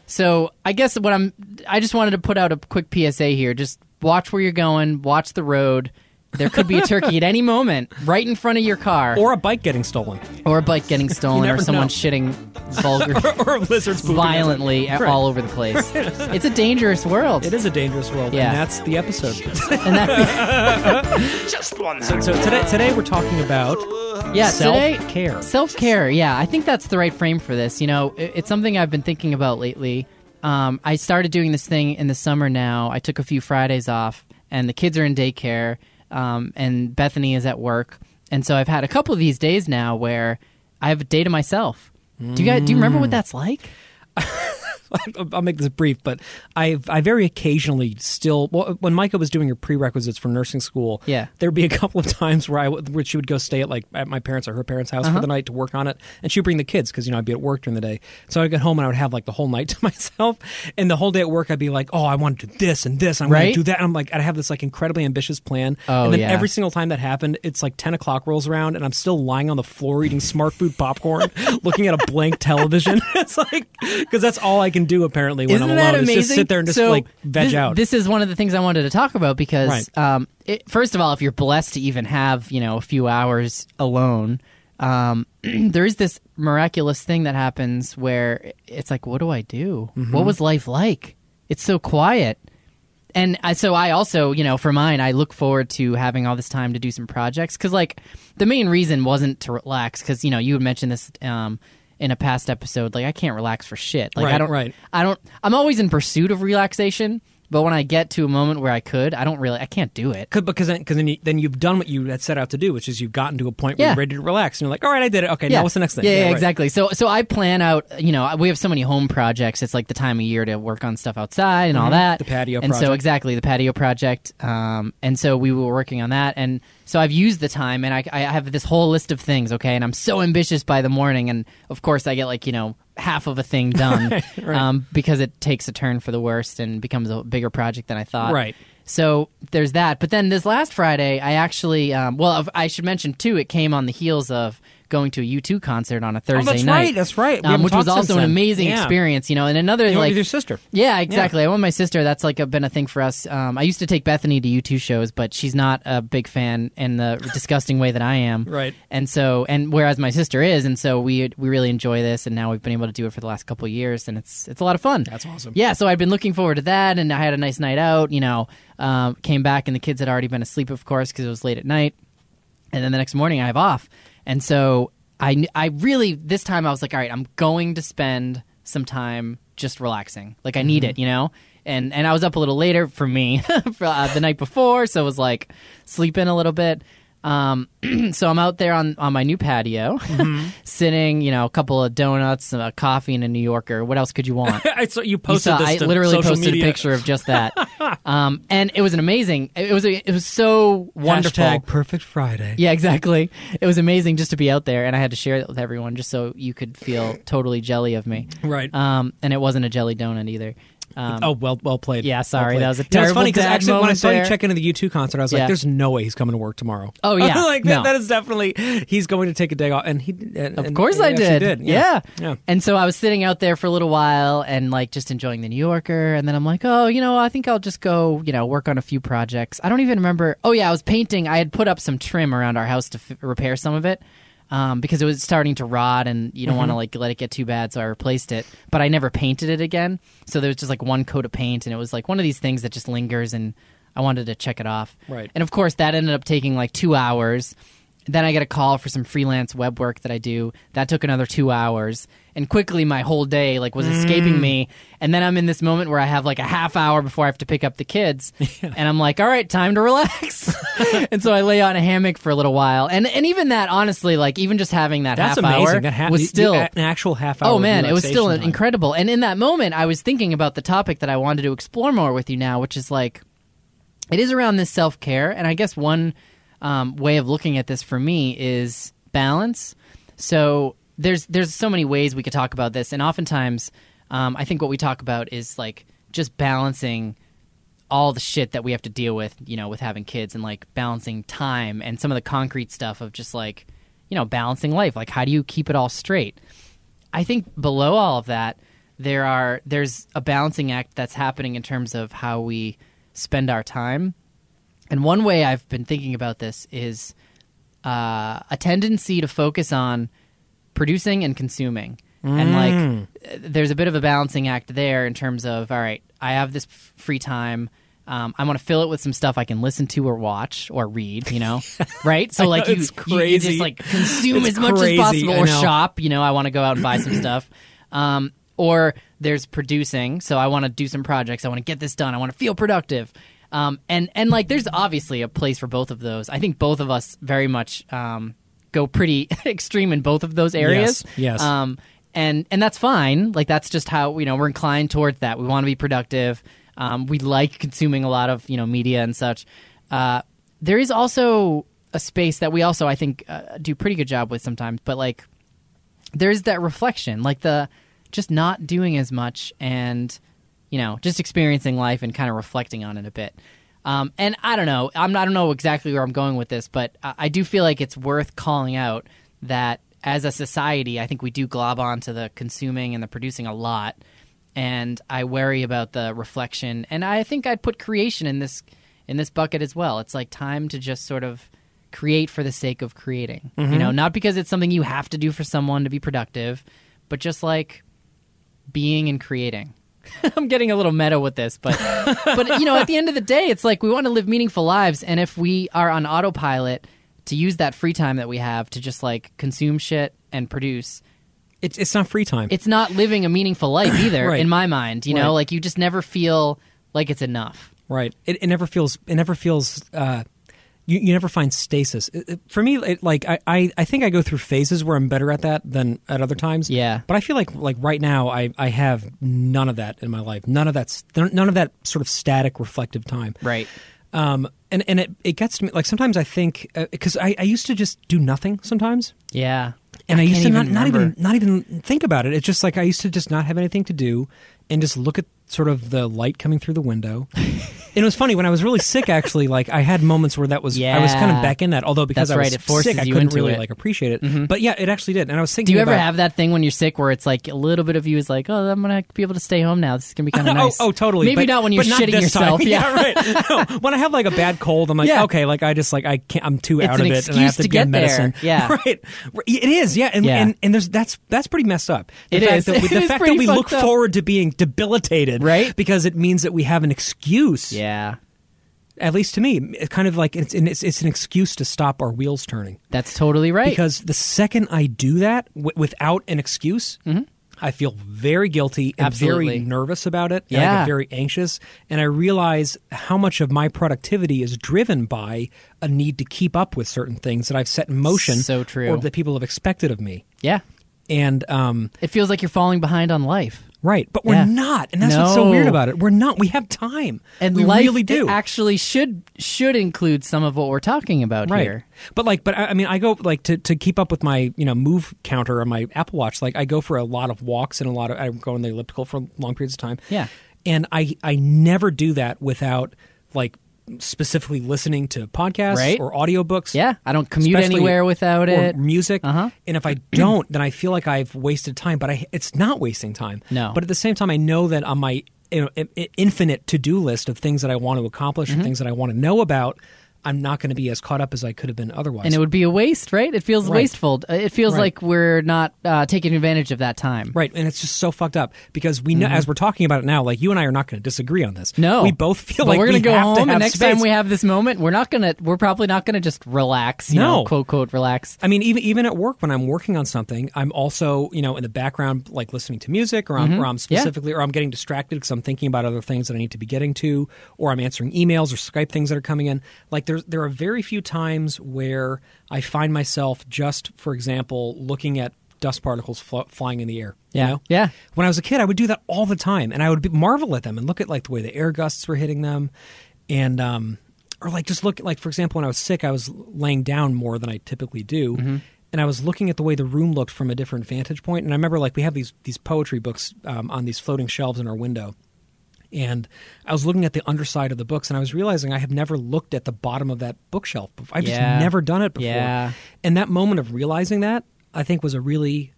[SPEAKER 1] So I guess what I'm, I just wanted to put out a quick PSA here. Just watch where you're going. Watch the road. There could be a turkey at any moment, right in front of your car,
[SPEAKER 2] Or a bike getting stolen.
[SPEAKER 1] or a bike getting stolen, or someone
[SPEAKER 2] know.
[SPEAKER 1] shitting vulgar,
[SPEAKER 2] or lizards pooping
[SPEAKER 1] violently
[SPEAKER 2] Right.
[SPEAKER 1] all over the place. It's a dangerous world.
[SPEAKER 2] It is a dangerous world,
[SPEAKER 1] Yeah.
[SPEAKER 2] and that's the episode.
[SPEAKER 1] and that's
[SPEAKER 3] Just one
[SPEAKER 2] so, so today, today we're talking about
[SPEAKER 1] yeah.
[SPEAKER 2] Self care.
[SPEAKER 1] Self care, yeah, I think that's the right frame for this. You know, it, it's something I've been thinking about lately. Um, I started doing this thing in the summer now. I took a few Fridays off, and the kids are in daycare, um, and Bethany is at work, and so I've had a couple of these days now where I have a day to myself. Do you guys do you remember
[SPEAKER 2] Mm.
[SPEAKER 1] what that's like?
[SPEAKER 2] I'll make this brief, but I I very occasionally still well, when Micah was doing her prerequisites for nursing school,
[SPEAKER 1] Yeah.
[SPEAKER 2] there'd be a couple of times where I where she would go stay at like at my parents or her parents' house
[SPEAKER 1] Uh-huh.
[SPEAKER 2] for the night to work on it, and she'd bring the kids because you know I'd be at work during the day, so I'd get home and I would have like the whole night to myself, and the whole day at work I'd be like, oh, I want to do this and this, I'm going to do that, and I'm like, I'd have this like incredibly ambitious plan,
[SPEAKER 1] Oh,
[SPEAKER 2] and then
[SPEAKER 1] yeah.
[SPEAKER 2] every single time that happened, it's like ten o'clock rolls around, and I'm still lying on the floor eating smart food popcorn, looking at a blank television. it's like because that's all I can do apparently when
[SPEAKER 1] Isn't
[SPEAKER 2] I'm
[SPEAKER 1] that
[SPEAKER 2] alone.
[SPEAKER 1] amazing?
[SPEAKER 2] Is just sit there and just
[SPEAKER 1] So
[SPEAKER 2] like veg
[SPEAKER 1] this,
[SPEAKER 2] out.
[SPEAKER 1] This is one of the things I wanted to talk about because,
[SPEAKER 2] Right.
[SPEAKER 1] um, it, first of all, if you're blessed to even have you know a few hours alone, um, there is this miraculous thing that happens where it's like, what do I do?
[SPEAKER 2] Mm-hmm.
[SPEAKER 1] What was life like? It's so quiet. And I, so I also, you know, for mine, I look forward to having all this time to do some projects because, like, the main reason wasn't to relax because you know you had mentioned this um, in a past episode. Like, I can't relax for shit. Like, I don't.
[SPEAKER 2] right.
[SPEAKER 1] I don't. I'm always in pursuit of relaxation, but when I get to a moment where I could, I don't really. I can't do it.
[SPEAKER 2] Cause, because then, cause then, you, then you've done what you had set out to do, which is you've gotten to a point where
[SPEAKER 1] Yeah.
[SPEAKER 2] you're ready to relax, and you're like, all right, I did it. Okay, now what's the next thing?
[SPEAKER 1] Yeah, yeah,
[SPEAKER 2] right.
[SPEAKER 1] exactly. So, so I plan out. You know, we have so many home projects. It's like the time of year to work on stuff outside and all that.
[SPEAKER 2] Mm-hmm. The patio
[SPEAKER 1] and so exactly the patio project. Um, and so we were working on that, and so I've used the time, and I, I have this whole list of things. Okay, and I'm so ambitious by the morning, and of course I get like you know half of a thing done
[SPEAKER 2] right.
[SPEAKER 1] um, because it takes a turn for the worst and becomes a bigger project than I thought.
[SPEAKER 2] Right.
[SPEAKER 1] So there's that. But then this last Friday, I actually, um, well, I should mention too, it came on the heels of going to a U2 concert on a Thursday
[SPEAKER 2] Oh, that's
[SPEAKER 1] night.
[SPEAKER 2] right. That's right.
[SPEAKER 1] Um, which was also an amazing
[SPEAKER 2] Yeah.
[SPEAKER 1] experience, you know. And another
[SPEAKER 2] You
[SPEAKER 1] like
[SPEAKER 2] your sister.
[SPEAKER 1] yeah, exactly. I went with my sister. That's like a, been a thing for us. Um, I used to take Bethany to U2 shows, but she's not a big fan in the disgusting way that I am.
[SPEAKER 2] Right.
[SPEAKER 1] And so, and whereas my sister is, and so we we really enjoy this, and now we've been able to do it for the last couple of years, and it's it's a lot of fun.
[SPEAKER 2] That's awesome.
[SPEAKER 1] Yeah. So I've been looking forward to that, and I had a nice night out. You know, um, came back, and the kids had already been asleep, of course, because it was late at night. And then the next morning, I have off, and so I I really this time I was like, all right, I'm going to spend some time just relaxing. Like I need it, you know. And and I was up a little later for me for, uh, the night before, so it was like sleep in a little bit. Um, so I'm out there on, on my new patio, sitting, you know, a couple of donuts, a coffee, and a New Yorker. What else could you want?
[SPEAKER 2] I saw you
[SPEAKER 1] You
[SPEAKER 2] posted
[SPEAKER 1] saw-
[SPEAKER 2] this
[SPEAKER 1] I
[SPEAKER 2] to
[SPEAKER 1] literally
[SPEAKER 2] social
[SPEAKER 1] posted
[SPEAKER 2] media.
[SPEAKER 1] a picture of just that, um, and it was an amazing. It was a, it was so wonderful.
[SPEAKER 2] Hashtag perfect Friday.
[SPEAKER 1] Yeah, exactly. It was amazing just to be out there, and I had to share it with everyone just so you could feel totally jelly of me.
[SPEAKER 2] Right.
[SPEAKER 1] Um, and it wasn't a jelly donut either. Um,
[SPEAKER 2] oh well, well played.
[SPEAKER 1] Yeah,
[SPEAKER 2] Well
[SPEAKER 1] sorry,
[SPEAKER 2] played.
[SPEAKER 1] that was a
[SPEAKER 2] You know, it's
[SPEAKER 1] terrible
[SPEAKER 2] funny because actually, when I saw
[SPEAKER 1] there.
[SPEAKER 2] you check into the U2 concert, I was like, "There's no way he's coming to work tomorrow."
[SPEAKER 1] Oh, yeah.
[SPEAKER 2] like
[SPEAKER 1] No.
[SPEAKER 2] that, that is definitely he's going to take a day off, and he. And,
[SPEAKER 1] Of
[SPEAKER 2] and
[SPEAKER 1] course
[SPEAKER 2] he
[SPEAKER 1] I
[SPEAKER 2] actually
[SPEAKER 1] did.
[SPEAKER 2] Yeah.
[SPEAKER 1] Yeah.
[SPEAKER 2] yeah.
[SPEAKER 1] And so I was sitting out there for a little while and like just enjoying the New Yorker. And then I'm like, oh, you know, I think I'll just go, you know, work on a few projects. I don't even remember. Oh, yeah, I was painting. I had put up some trim around our house to f- repair some of it. Um, because it was starting to rot and you don't want to like let it get too bad, so I replaced it. But I never painted it again, so there was just like one coat of paint, and it was like one of these things that just lingers, and I wanted to check it off.
[SPEAKER 2] Right.
[SPEAKER 1] And of course, that ended up taking like two hours. Then I get a call for some freelance web work that I do. That took another two hours, and quickly my whole day like was escaping mm. me. And then I'm in this moment where I have like a half hour before I have to pick up the kids, and I'm like, all right, time to relax. and so I lay on a hammock for a little while, and and even that, honestly, like even just having that
[SPEAKER 2] That's
[SPEAKER 1] half
[SPEAKER 2] amazing.
[SPEAKER 1] hour
[SPEAKER 2] that ha-
[SPEAKER 1] was still
[SPEAKER 2] an actual half hour.
[SPEAKER 1] Oh man, it was still
[SPEAKER 2] time.
[SPEAKER 1] incredible. And in that moment, I was thinking about the topic that I wanted to explore more with you now, which is like, it is around this self care. And I guess one um, way of looking at this for me is balance. So there's there's so many ways we could talk about this, and oftentimes, um, I think what we talk about is like just balancing all the shit that we have to deal with, you know, with having kids and like balancing time and some of the concrete stuff of just like, you know, balancing life. Like, how do you keep it all straight? I think below all of that, there are there's a balancing act that's happening in terms of how we spend our time. And one way I've been thinking about this is uh, a tendency to focus on producing and consuming. And like, uh, there's a bit of a balancing act there in terms of, all right, I have this f- free time. Um, I want to fill it with some stuff I can listen to or watch or read, you know, right? So like
[SPEAKER 2] know,
[SPEAKER 1] you,
[SPEAKER 2] it's
[SPEAKER 1] you- you
[SPEAKER 2] crazy.
[SPEAKER 1] just like consume
[SPEAKER 2] It's
[SPEAKER 1] as much
[SPEAKER 2] crazy,
[SPEAKER 1] as possible or shop. You know, I want to go out and buy some stuff. Um, or there's producing, so I want to do some projects. I want to get this done. I want to feel productive. Um, and and like there's obviously a place for both of those. I think both of us very much um, go pretty extreme in both of those areas.
[SPEAKER 2] Yes, yes.
[SPEAKER 1] Um, and and that's fine. Like that's just how you know we're inclined towards that. We want to be productive. Um, we like consuming a lot of you know media and such. Uh, there is also a space that we also I think uh, do pretty good job with sometimes, but like there's that reflection, like the just not doing as much and you know just experiencing life and kind of reflecting on it a bit. Um, and I don't know, I'm not, I don't know exactly where I'm going with this, but I, I do feel like it's worth calling out that as a society, I think we do glob on to the consuming and the producing a lot, and I worry about the reflection. And I think I'd put creation in this in this bucket as well. It's like time to just sort of create for the sake of creating. You know, not because it's something you have to do for someone to be productive, but just like being and creating. I'm getting a little meta with this, but but you know, at the end of the day, it's like we want to live meaningful lives, and if we are on autopilot to use that free time that we have to just like consume shit and produce,
[SPEAKER 2] It's it's not free time.
[SPEAKER 1] it's not living a meaningful life either,
[SPEAKER 2] Right.
[SPEAKER 1] in my mind. You know,
[SPEAKER 2] Right.
[SPEAKER 1] like you just never feel like it's enough.
[SPEAKER 2] Right. It, it never feels. It never feels. Uh, you, you never find stasis. It- it- for me, it, like I, I, I think I go through phases where I'm better at that than at other times.
[SPEAKER 1] Yeah.
[SPEAKER 2] But I feel like like right now I, I have none of that in my life. None of that. None of that sort of static reflective time.
[SPEAKER 1] Right.
[SPEAKER 2] Um. And and it, it gets to me like sometimes I think because I, I used to just do nothing sometimes.
[SPEAKER 1] Yeah.
[SPEAKER 2] and I, used
[SPEAKER 1] can't
[SPEAKER 2] to not, not even not even think about it. It's just like I used to just not have anything to do and just look at sort of the light coming through the window. and it was funny when I was really sick. Actually, like I had moments where that was yeah. I was kind of
[SPEAKER 1] Yeah.
[SPEAKER 2] back in that. Although because
[SPEAKER 1] That's
[SPEAKER 2] I was
[SPEAKER 1] right, it
[SPEAKER 2] sick, I couldn't really
[SPEAKER 1] it.
[SPEAKER 2] like appreciate it. Mm-hmm. But yeah, it actually did. And I was thinking,
[SPEAKER 1] Do you ever
[SPEAKER 2] about,
[SPEAKER 1] have that thing when you're sick where it's like a little bit of you is like, oh, I'm gonna be able to stay home now. This is gonna be kind of oh, nice.
[SPEAKER 2] Oh, oh, totally.
[SPEAKER 1] Maybe
[SPEAKER 2] but,
[SPEAKER 1] not when you're shitting yourself. Yeah,
[SPEAKER 2] right. No, when I have like a bad cold, I'm like,
[SPEAKER 1] Yeah.
[SPEAKER 2] okay, like I just like I can't. I'm too
[SPEAKER 1] It's
[SPEAKER 2] out of it, and I have to,
[SPEAKER 1] to
[SPEAKER 2] get, medicine.
[SPEAKER 1] Yeah.
[SPEAKER 2] right. It is. Yeah, and
[SPEAKER 1] Yeah.
[SPEAKER 2] and, and there's that's that's pretty messed up. The
[SPEAKER 1] It is.
[SPEAKER 2] The fact that we look forward to being debilitated,
[SPEAKER 1] Right?
[SPEAKER 2] Because it means that we have an excuse.
[SPEAKER 1] Yeah,
[SPEAKER 2] At least to me, it's kind of like it's it's, it's an excuse to stop our wheels turning.
[SPEAKER 1] that's totally right.
[SPEAKER 2] Because the second I do that w- without an excuse, I feel very guilty and
[SPEAKER 1] Mm-hmm. Absolutely.
[SPEAKER 2] very nervous about it. And I
[SPEAKER 1] Yeah.
[SPEAKER 2] get very anxious. And I realize how much of my productivity is driven by a need to keep up with certain things that I've set in motion
[SPEAKER 1] So true.
[SPEAKER 2] or that people have expected of me.
[SPEAKER 1] yeah,
[SPEAKER 2] And um,
[SPEAKER 1] it feels like you're falling behind on life.
[SPEAKER 2] Right, but we're not, and that's what's so weird about it. We're not. We have time,
[SPEAKER 1] And
[SPEAKER 2] we
[SPEAKER 1] life
[SPEAKER 2] really do.
[SPEAKER 1] actually should should include some of what we're talking about
[SPEAKER 2] right.
[SPEAKER 1] here.
[SPEAKER 2] But like, but I I mean, I go like to to keep up with my you know move counter on my Apple Watch. Like, I go for a lot of walks and a lot of I go on the elliptical for long periods of time.
[SPEAKER 1] Yeah.
[SPEAKER 2] and I I never do that without like specifically listening to podcasts
[SPEAKER 1] Right.
[SPEAKER 2] or audiobooks.
[SPEAKER 1] Yeah, I don't commute anywhere without
[SPEAKER 2] or
[SPEAKER 1] it.
[SPEAKER 2] music.
[SPEAKER 1] Uh-huh.
[SPEAKER 2] And if I don't, then I feel like I've wasted time. But I, it's not wasting time.
[SPEAKER 1] No.
[SPEAKER 2] But at the same time, I know that on my you know, infinite to do list of things that I want to accomplish
[SPEAKER 1] Mm-hmm.
[SPEAKER 2] and things that I want to know about, I'm not going to be as caught up as I could have been otherwise.
[SPEAKER 1] and it would be a waste, right? It feels
[SPEAKER 2] Right.
[SPEAKER 1] wasteful. Uh, It feels
[SPEAKER 2] Right.
[SPEAKER 1] like we're not uh, taking advantage of that time.
[SPEAKER 2] Right, and it's just so fucked up because we know as we're talking about it now, like you and I are not going to disagree on this.
[SPEAKER 1] Mm-hmm. No,
[SPEAKER 2] we both feel
[SPEAKER 1] but
[SPEAKER 2] like
[SPEAKER 1] we're
[SPEAKER 2] we
[SPEAKER 1] gonna go home,
[SPEAKER 2] to
[SPEAKER 1] and next
[SPEAKER 2] space.
[SPEAKER 1] time we have this moment, we're not gonna. We're probably not gonna just relax. You
[SPEAKER 2] No.
[SPEAKER 1] know, quote quote relax.
[SPEAKER 2] I mean, even even at work when I'm working on something, I'm also you know in the background like listening to music, or I'm, or I'm
[SPEAKER 1] Mm-hmm. Yeah.
[SPEAKER 2] specifically, or I'm getting distracted because I'm thinking about other things that I need to be getting to, or I'm answering emails or Skype things that are coming in. Like there's there are very few times where I find myself just, for example, looking at dust particles flo- flying in the air. you
[SPEAKER 1] Yeah.
[SPEAKER 2] know?
[SPEAKER 1] Yeah.
[SPEAKER 2] When I was a kid, I would do that all the time, and I would be, marvel at them and look at like the way the air gusts were hitting them, and um, or like just look at like for example, when I was sick, I was laying down more than I typically do,
[SPEAKER 1] Mm-hmm.
[SPEAKER 2] and I was looking at the way the room looked from a different vantage point. And I remember like we have these these poetry books um, on these floating shelves in our window. And I was looking at the underside of the books, and I was realizing I have never looked at the bottom of that bookshelf. before. I've
[SPEAKER 1] Yeah.
[SPEAKER 2] just never done it before.
[SPEAKER 1] Yeah.
[SPEAKER 2] And that moment of realizing that, I think, was a really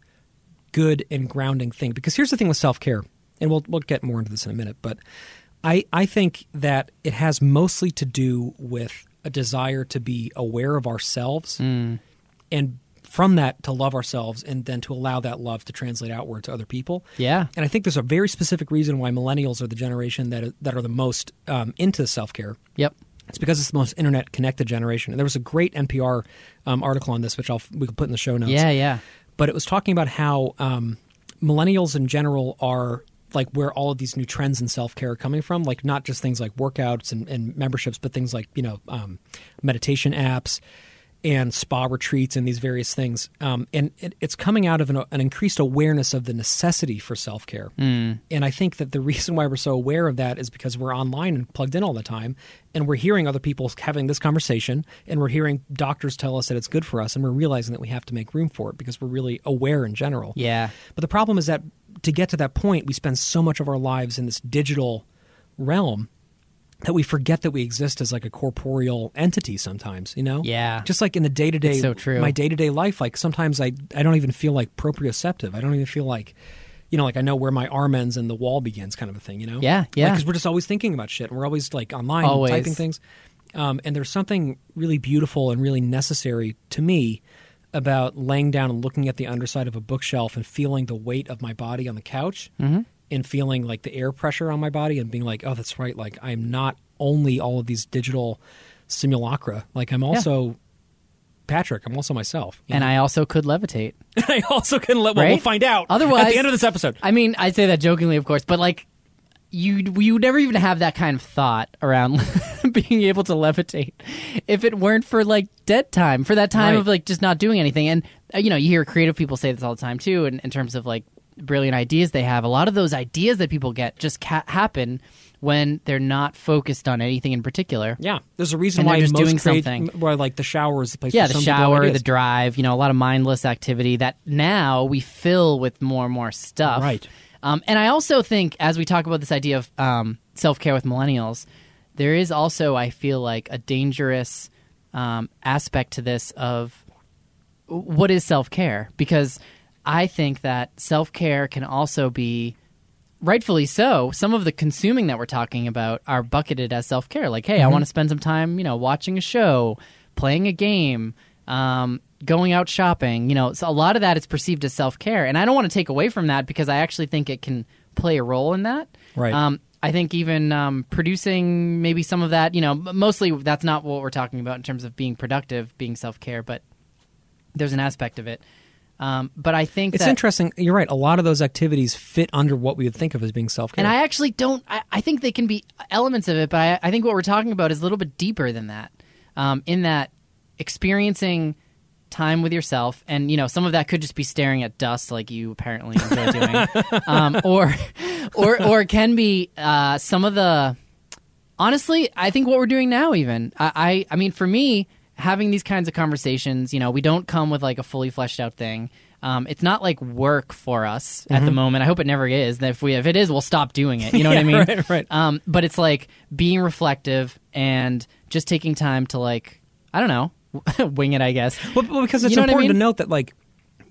[SPEAKER 2] good and grounding thing. Because here's the thing with self care, and we'll we'll get more into this in a minute, but I I think that it has mostly to do with a desire to be aware of ourselves
[SPEAKER 1] Mm.
[SPEAKER 2] and from that to love ourselves and then to allow that love to translate outward to other people.
[SPEAKER 1] Yeah.
[SPEAKER 2] And I think there's a very specific reason why millennials are the generation that that are the most um, into self care.
[SPEAKER 1] Yep.
[SPEAKER 2] It's because it's the most internet connected generation. And there was a great NPR um, article on this, which I'll we can put in the show notes.
[SPEAKER 1] Yeah. Yeah.
[SPEAKER 2] But it was talking about how um, millennials in general are like where all of these new trends in self care are coming from. Like not just things like workouts and, and memberships, but things like you know um, meditation apps and spa retreats and these various things. Um, and it, it's coming out of an, an increased awareness of the necessity for self care.
[SPEAKER 1] Mm.
[SPEAKER 2] And I think that the reason why we're so aware of that is because we're online and plugged in all the time, and we're hearing other people having this conversation, and we're hearing doctors tell us that it's good for us, and we're realizing that we have to make room for it because we're really aware in general.
[SPEAKER 1] Yeah.
[SPEAKER 2] But the problem is that to get to that point, we spend so much of our lives in this digital realm that we forget that we exist as like a corporeal entity sometimes, you know?
[SPEAKER 1] Yeah.
[SPEAKER 2] Just like in the day to day,
[SPEAKER 1] so true.
[SPEAKER 2] my day to day life, like sometimes I, I don't even feel like proprioceptive. I don't even feel like, you know, like I know where my arm ends and the wall begins kind of a thing, you know?
[SPEAKER 1] Yeah, yeah.
[SPEAKER 2] Because we're just always thinking about shit and we're always like online
[SPEAKER 1] Always.
[SPEAKER 2] typing things. Um, and there's something really beautiful and really necessary to me about laying down and looking at the underside of a bookshelf and feeling the weight of my body on the couch
[SPEAKER 1] Mm-hmm.
[SPEAKER 2] And feeling like the air pressure on my body and being like, oh, that's right. Like I'm not only all of these digital simulacra. Like I'm also Patrick. I'm also myself.
[SPEAKER 1] And
[SPEAKER 2] know?
[SPEAKER 1] I also could levitate.
[SPEAKER 2] I also can let. Well, we'll find out.
[SPEAKER 1] Otherwise, at
[SPEAKER 2] the end of this episode.
[SPEAKER 1] I mean, I say that jokingly, of course, but like, you you would never even have that kind of thought around being able to levitate if it weren't for like dead time, for that time
[SPEAKER 2] Right.
[SPEAKER 1] of like just not doing anything. And uh, you know, you hear creative people say this all the time too, in, in terms of like brilliant ideas they have. A lot of those ideas that people get just ca- happen when they're not focused on anything in particular.
[SPEAKER 2] Yeah, there's a reason
[SPEAKER 1] And they're
[SPEAKER 2] why
[SPEAKER 1] just doing
[SPEAKER 2] create-
[SPEAKER 1] something.
[SPEAKER 2] Where like the shower is the place.
[SPEAKER 1] Yeah, the
[SPEAKER 2] some people to have
[SPEAKER 1] shower, the drive, you know, a lot of mindless activity that now we fill with more and more stuff.
[SPEAKER 2] Right.
[SPEAKER 1] Um, and I also think, as we talk about this idea of um, self care with millennials, there is also, I feel like, a dangerous um, aspect to this of what is self care because I think that self care can also be rightfully so. Some of the consuming that we're talking about are bucketed as self care. Like, hey, I want to spend some time, you know, watching a show, playing a game, um, going out shopping. You know, so a lot of that is perceived as self care, and I don't want to take away from that because I actually think it can play a role in that.
[SPEAKER 2] Right.
[SPEAKER 1] Um, I think even um, producing maybe some of that, you know, mostly that's not what we're talking about in terms of being productive, being self care, but there's an aspect of it. Um, but I think
[SPEAKER 2] It's
[SPEAKER 1] that,
[SPEAKER 2] interesting. You're right. A lot of those activities fit under what we would think of as being self care.
[SPEAKER 1] and I actually don't. I, I think they can be elements of it, but I, I think what we're talking about is a little bit deeper than that. Um, in that experiencing time with yourself, and you know, some of that could just be staring at dust, like you apparently enjoy doing, um, or, or, or it can be uh, some of the. Honestly, I think what we're doing now, even I, I, I mean, for me, having these kinds of conversations, you know, we don't come with like a fully fleshed out thing. Um, it's not like work for us at the moment. I hope it never is. If we, if it is, we'll stop doing it. You know what I mean?
[SPEAKER 2] right, right.
[SPEAKER 1] Um, but it's like being reflective and just taking time to like, I don't know, wing it. I guess.
[SPEAKER 2] Well, because it's
[SPEAKER 1] You know what I
[SPEAKER 2] important to note that like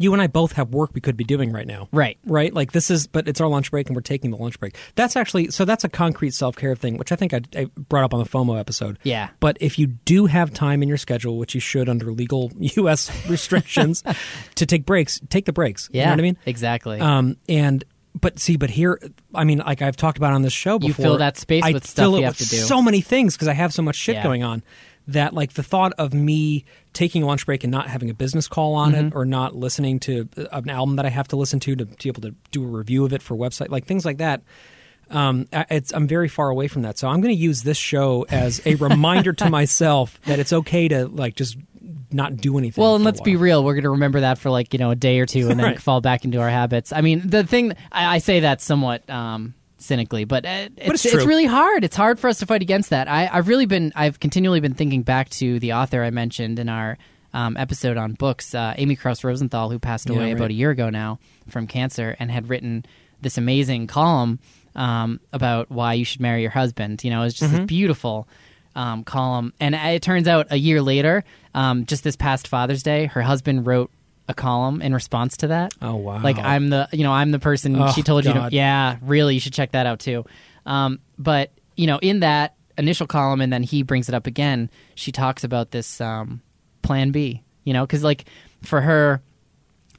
[SPEAKER 2] you and I both have work we could be doing right now.
[SPEAKER 1] Right.
[SPEAKER 2] Right. Like this is, but it's our lunch break and we're taking the lunch break. That's actually so that's a concrete self care thing, which I think I, I brought up on the FOMO episode.
[SPEAKER 1] Yeah.
[SPEAKER 2] But if you do have time in your schedule, which you should under legal U.S. restrictions, to take breaks, take the breaks.
[SPEAKER 1] Yeah.
[SPEAKER 2] You know what I mean?
[SPEAKER 1] Exactly.
[SPEAKER 2] Um, and but see, but here, I mean, like I've talked about on this show before,
[SPEAKER 1] You fill that space
[SPEAKER 2] I
[SPEAKER 1] with stuff you have to do.
[SPEAKER 2] So many things because I have so much shit
[SPEAKER 1] Yeah.
[SPEAKER 2] going on that, like, the thought of me taking a lunch break and not having a business call on
[SPEAKER 1] Mm-hmm.
[SPEAKER 2] it, or not listening to uh, an album that I have to listen to to, be able to do a review of it for a website, like things like that. Um, I'm very far away from that, so I'm going to use this show as a reminder to myself that it's okay to like just not do anything.
[SPEAKER 1] Well, and let's be real. We're going to remember that for like you know a day or two, and then
[SPEAKER 2] Right.
[SPEAKER 1] fall back into our habits. I mean, the thing I, I say that somewhat um, cynically, but, uh, it's,
[SPEAKER 2] it's true.
[SPEAKER 1] really hard. It's hard for us to fight against that. I, I've really been, I've continually been thinking back to the author I mentioned in our um, episode on books, uh, Amy Krouse Rosenthal, who passed
[SPEAKER 2] Yeah,
[SPEAKER 1] away
[SPEAKER 2] right.
[SPEAKER 1] about a year ago now from cancer, and had written this amazing column um, about why you should marry your husband. You know, it's just
[SPEAKER 2] Mm-hmm.
[SPEAKER 1] this beautiful um, column. And it turns out a year later, um, just this past Father's Day, her husband wrote a column in response to that.
[SPEAKER 2] Oh, wow.
[SPEAKER 1] Like I'm the you know I'm the person
[SPEAKER 2] Oh,
[SPEAKER 1] she told you. To, yeah, really, you should check that out too. Um, but you know, in that initial column, and then he brings it up again. She talks about this um, Plan B. You know, because like for her,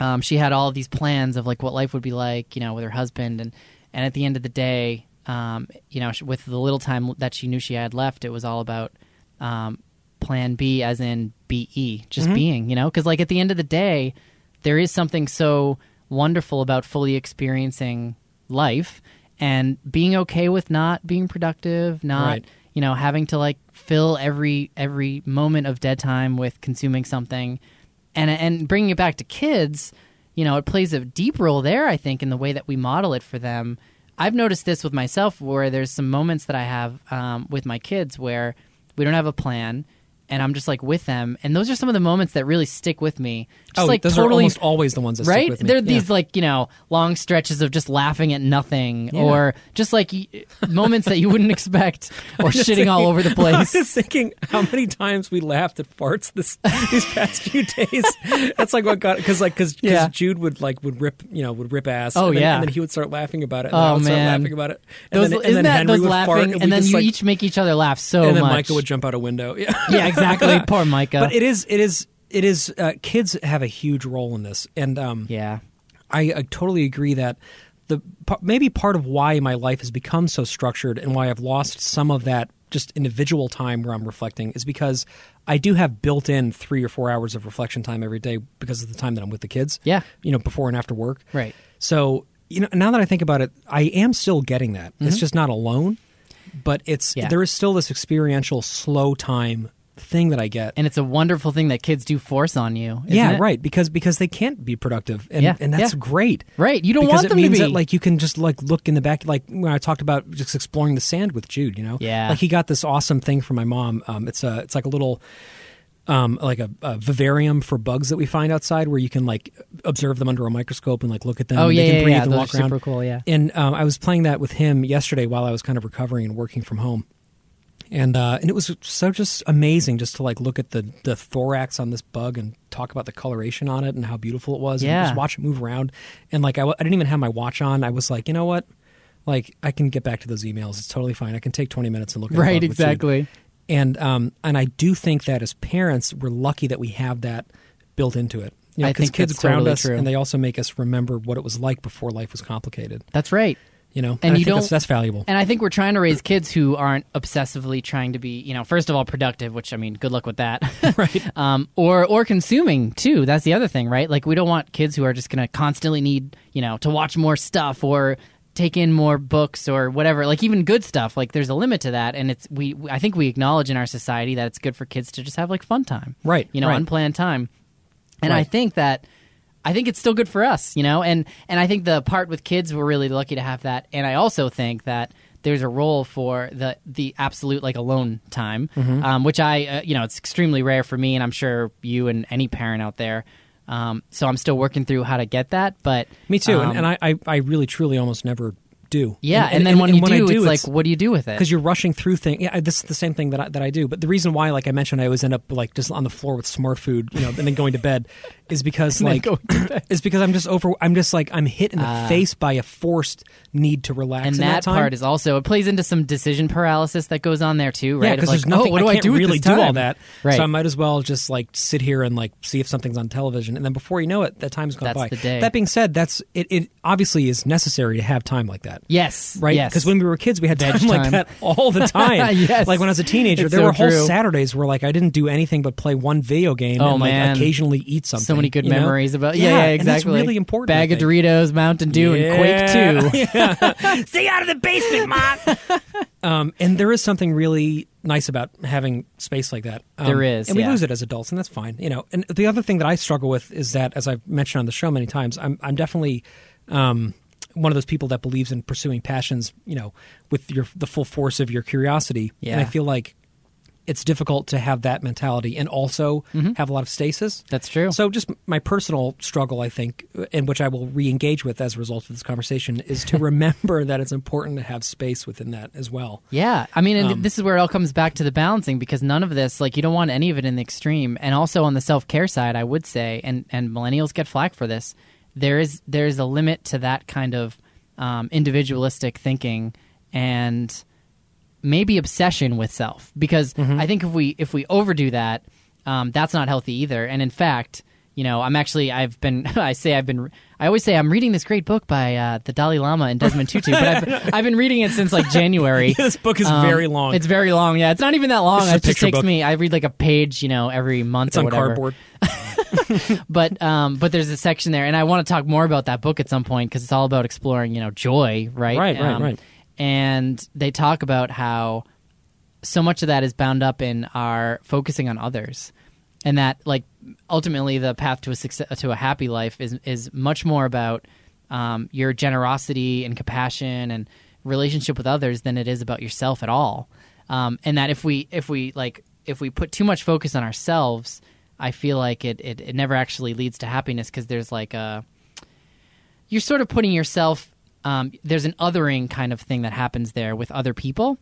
[SPEAKER 1] um, she had all of these plans of like what life would be like, you know, with her husband, and and at the end of the day, um, you know, with the little time that she knew she had left, it was all about um, Plan B, as in be, just
[SPEAKER 2] Mm-hmm.
[SPEAKER 1] being, you know, because like at the end of the day, there is something so wonderful about fully experiencing life and being okay with not being productive, not
[SPEAKER 2] Right.
[SPEAKER 1] you know having to like fill every every moment of dead time with consuming something and and bringing it back to kids you know it plays a deep role there i think in the way that we model it for them i've noticed this with myself where there's some moments that i have um, with my kids where we don't have a plan and i'm just like with them and those are some of the moments that really stick with me just
[SPEAKER 2] oh,
[SPEAKER 1] like
[SPEAKER 2] those are
[SPEAKER 1] totally
[SPEAKER 2] almost always the ones that stick
[SPEAKER 1] right
[SPEAKER 2] with me.
[SPEAKER 1] there are
[SPEAKER 2] Yeah.
[SPEAKER 1] these like you know long stretches of just laughing at nothing
[SPEAKER 2] Yeah.
[SPEAKER 1] or just like moments that you wouldn't expect or shitting all over the place.
[SPEAKER 2] I
[SPEAKER 1] place
[SPEAKER 2] just thinking how many times we laughed at farts this these past few days. That's like what got because like because
[SPEAKER 1] Yeah.
[SPEAKER 2] Jude would like would rip you know would rip ass.
[SPEAKER 1] Oh,
[SPEAKER 2] and then,
[SPEAKER 1] yeah.
[SPEAKER 2] and then he would start laughing about it. And
[SPEAKER 1] Oh,
[SPEAKER 2] then I would start
[SPEAKER 1] man.
[SPEAKER 2] laughing about it. And
[SPEAKER 1] those,
[SPEAKER 2] then,
[SPEAKER 1] isn't that
[SPEAKER 2] Henry
[SPEAKER 1] those
[SPEAKER 2] would fart,
[SPEAKER 1] laughing
[SPEAKER 2] and,
[SPEAKER 1] then
[SPEAKER 2] just,
[SPEAKER 1] you
[SPEAKER 2] like,
[SPEAKER 1] each make each other laugh so
[SPEAKER 2] and then
[SPEAKER 1] much
[SPEAKER 2] Micah would jump out a window. Yeah,
[SPEAKER 1] yeah exactly poor micah
[SPEAKER 2] but it is it is it is uh, kids have a huge role in this, and um,
[SPEAKER 1] yeah
[SPEAKER 2] I, I totally agree that the maybe part of why my life has become so structured and why I've lost some of that just individual time where I'm reflecting is because I do have built in three or four hours of reflection time every day because of the time that I'm with the kids.
[SPEAKER 1] Yeah.
[SPEAKER 2] you know, before and after work.
[SPEAKER 1] Right.
[SPEAKER 2] So you know, now that I think about it, I am still getting that. It's just not alone, but it's
[SPEAKER 1] Mm-hmm. Yeah.
[SPEAKER 2] there is still this experiential slow time thing that I get.
[SPEAKER 1] and it's a wonderful thing that kids do force on you isn't
[SPEAKER 2] yeah,
[SPEAKER 1] it?
[SPEAKER 2] right. Because because they can't be productive, and
[SPEAKER 1] Yeah,
[SPEAKER 2] and that's
[SPEAKER 1] yeah.
[SPEAKER 2] great.
[SPEAKER 1] right you don't
[SPEAKER 2] because
[SPEAKER 1] want
[SPEAKER 2] it
[SPEAKER 1] them
[SPEAKER 2] means
[SPEAKER 1] to be
[SPEAKER 2] that like you can just like look in the back, like when I talked about just exploring the sand with Jude. You know,
[SPEAKER 1] Yeah.
[SPEAKER 2] like he got this awesome thing from my mom. Um, it's a it's like a little. um, like a, a vivarium for bugs that we find outside, where you can like observe them under a microscope and like look at them.
[SPEAKER 1] Oh yeah,
[SPEAKER 2] they can
[SPEAKER 1] yeah,
[SPEAKER 2] breathe
[SPEAKER 1] yeah.
[SPEAKER 2] and
[SPEAKER 1] Those
[SPEAKER 2] walk around.
[SPEAKER 1] super cool. Yeah.
[SPEAKER 2] And um, I was playing that with him yesterday while I was kind of recovering and working from home, and uh, and it was so just amazing just to like look at the the thorax on this bug and talk about the coloration on it and how beautiful it was.
[SPEAKER 1] Yeah.
[SPEAKER 2] and just watch it move around. And like I, w- I didn't even have my watch on. I was like, you know what, like I can get back to those emails. It's totally fine. I can take twenty minutes and look at
[SPEAKER 1] Right.
[SPEAKER 2] bug with Jude.
[SPEAKER 1] Exactly.
[SPEAKER 2] And um and I do think that as parents, we're lucky that we have that built into it. You know,
[SPEAKER 1] I think
[SPEAKER 2] kids ground
[SPEAKER 1] totally
[SPEAKER 2] us
[SPEAKER 1] true.
[SPEAKER 2] and they also make us remember what it was like before life was complicated.
[SPEAKER 1] That's right.
[SPEAKER 2] You know,
[SPEAKER 1] And
[SPEAKER 2] I
[SPEAKER 1] you
[SPEAKER 2] think that's,
[SPEAKER 1] don't-
[SPEAKER 2] that's valuable.
[SPEAKER 1] And I think we're trying to raise kids who aren't obsessively trying to be, you know, first of all, productive, which I mean, good luck with that.
[SPEAKER 2] right.
[SPEAKER 1] um, or or consuming too. That's the other thing, right? Like we don't want kids who are just going to constantly need, you know, to watch more stuff or take in more books or whatever. Like even good stuff. Like there's a limit to that, and it's we. I think we acknowledge in our society that it's good for kids to just have like fun time,
[SPEAKER 2] Right,
[SPEAKER 1] You know,
[SPEAKER 2] right.
[SPEAKER 1] unplanned time. And I think that. I think it's still good for us, you know, and and I think the part with kids we're really lucky to have that, and I also think that there's a role for the the absolute like alone time,
[SPEAKER 2] Mm-hmm.
[SPEAKER 1] um, which I uh, you know it's extremely rare for me, and I'm sure you and any parent out there. Um, so I'm still working through how to get that, but
[SPEAKER 2] Me too.
[SPEAKER 1] um,
[SPEAKER 2] and and I, I, I really, truly almost never do.
[SPEAKER 1] yeah, and, then when you do,
[SPEAKER 2] I
[SPEAKER 1] it's like, what do you do with it?
[SPEAKER 2] because you're rushing through things. Yeah, this is the same thing that I, that I do. But the reason why, like I mentioned, I always end up like just on the floor with smart food, you know, and then going to bed, is because like
[SPEAKER 1] going to bed.
[SPEAKER 2] is because I'm just over. I'm just like I'm hit in the
[SPEAKER 1] Ah.
[SPEAKER 2] face by a forced need to relax.
[SPEAKER 1] and that,
[SPEAKER 2] time.
[SPEAKER 1] part is also it plays into some decision paralysis that goes on there too, right?
[SPEAKER 2] Yeah, because
[SPEAKER 1] like,
[SPEAKER 2] there's nothing.
[SPEAKER 1] Oh, what do I,
[SPEAKER 2] can't
[SPEAKER 1] do with
[SPEAKER 2] really do all that.
[SPEAKER 1] Right.
[SPEAKER 2] So I might as well just like sit here and like see if something's on television, and then before you know it, that time's gone
[SPEAKER 1] That's
[SPEAKER 2] by.
[SPEAKER 1] the day.
[SPEAKER 2] That being said, that's it. It obviously is necessary to have time like that.
[SPEAKER 1] yes,
[SPEAKER 2] Right,
[SPEAKER 1] Yes,
[SPEAKER 2] because when we were kids, we had
[SPEAKER 1] Veg
[SPEAKER 2] time, like that all the time.
[SPEAKER 1] Yes.
[SPEAKER 2] like when I was a teenager,
[SPEAKER 1] It's
[SPEAKER 2] there
[SPEAKER 1] so
[SPEAKER 2] were whole
[SPEAKER 1] true.
[SPEAKER 2] Saturdays where like I didn't do anything but play one video game
[SPEAKER 1] Oh,
[SPEAKER 2] and like
[SPEAKER 1] man.
[SPEAKER 2] occasionally eat something.
[SPEAKER 1] so many good
[SPEAKER 2] you know?
[SPEAKER 1] memories about yeah,
[SPEAKER 2] Yeah,
[SPEAKER 1] yeah,
[SPEAKER 2] and
[SPEAKER 1] exactly.
[SPEAKER 2] that's really important,
[SPEAKER 1] Bag of. Doritos, Mountain Dew, and Quake Two.
[SPEAKER 2] Yeah. Stay out of the basement, mom. um, and there is something really nice about having space like that. Um,
[SPEAKER 1] There is,
[SPEAKER 2] and we
[SPEAKER 1] yeah.
[SPEAKER 2] lose it as adults, and that's fine. You know. And the other thing that I struggle with is that, as I've mentioned on the show many times, I'm I'm definitely. Um, one of those people that believes in pursuing passions, you know, with your the full force of your curiosity.
[SPEAKER 1] Yeah.
[SPEAKER 2] And I feel like it's difficult to have that mentality and also have a lot of stasis.
[SPEAKER 1] That's true.
[SPEAKER 2] So, just my personal struggle, I think, in which I will re engage with as a result of this conversation, is to remember that it's important to have space within that as well.
[SPEAKER 1] Yeah, I mean, and
[SPEAKER 2] Um,
[SPEAKER 1] this is where it all comes back to the balancing because none of this, like, you don't want any of it in the extreme. And also on the self care side, I would say, and and millennials get flack for this. There is there is a limit to that kind of um, individualistic thinking and maybe obsession with self because
[SPEAKER 2] Mm-hmm.
[SPEAKER 1] I think if we if we overdo that, um, that's not healthy either. And in fact. You know, I'm actually. I've been. I say I've been. I always say I'm reading this great book by uh, the Dalai Lama and Desmond Tutu, but I've, I've been reading it since like January.
[SPEAKER 2] this book is
[SPEAKER 1] Um,
[SPEAKER 2] very long.
[SPEAKER 1] It's very long. Yeah, it's not even that long. It just takes
[SPEAKER 2] book.
[SPEAKER 1] me. I read like a page, you know, every month
[SPEAKER 2] It's
[SPEAKER 1] or
[SPEAKER 2] on
[SPEAKER 1] whatever.
[SPEAKER 2] cardboard.
[SPEAKER 1] But um, but there's a section there, and I want to talk more about that book at some point because it's all about exploring, you know, joy, right?
[SPEAKER 2] Right, right,
[SPEAKER 1] Um,
[SPEAKER 2] right.
[SPEAKER 1] And they talk about how so much of that is bound up in our focusing on others, and that like ultimately the path to a success, to a happy life is is much more about um, your generosity and compassion and relationship with others than it is about yourself at all. Um, and that if we if we like if we put too much focus on ourselves, I feel like it it, it never actually leads to happiness because there's like a you're sort of putting yourself um, there's an othering kind of thing that happens there with other people.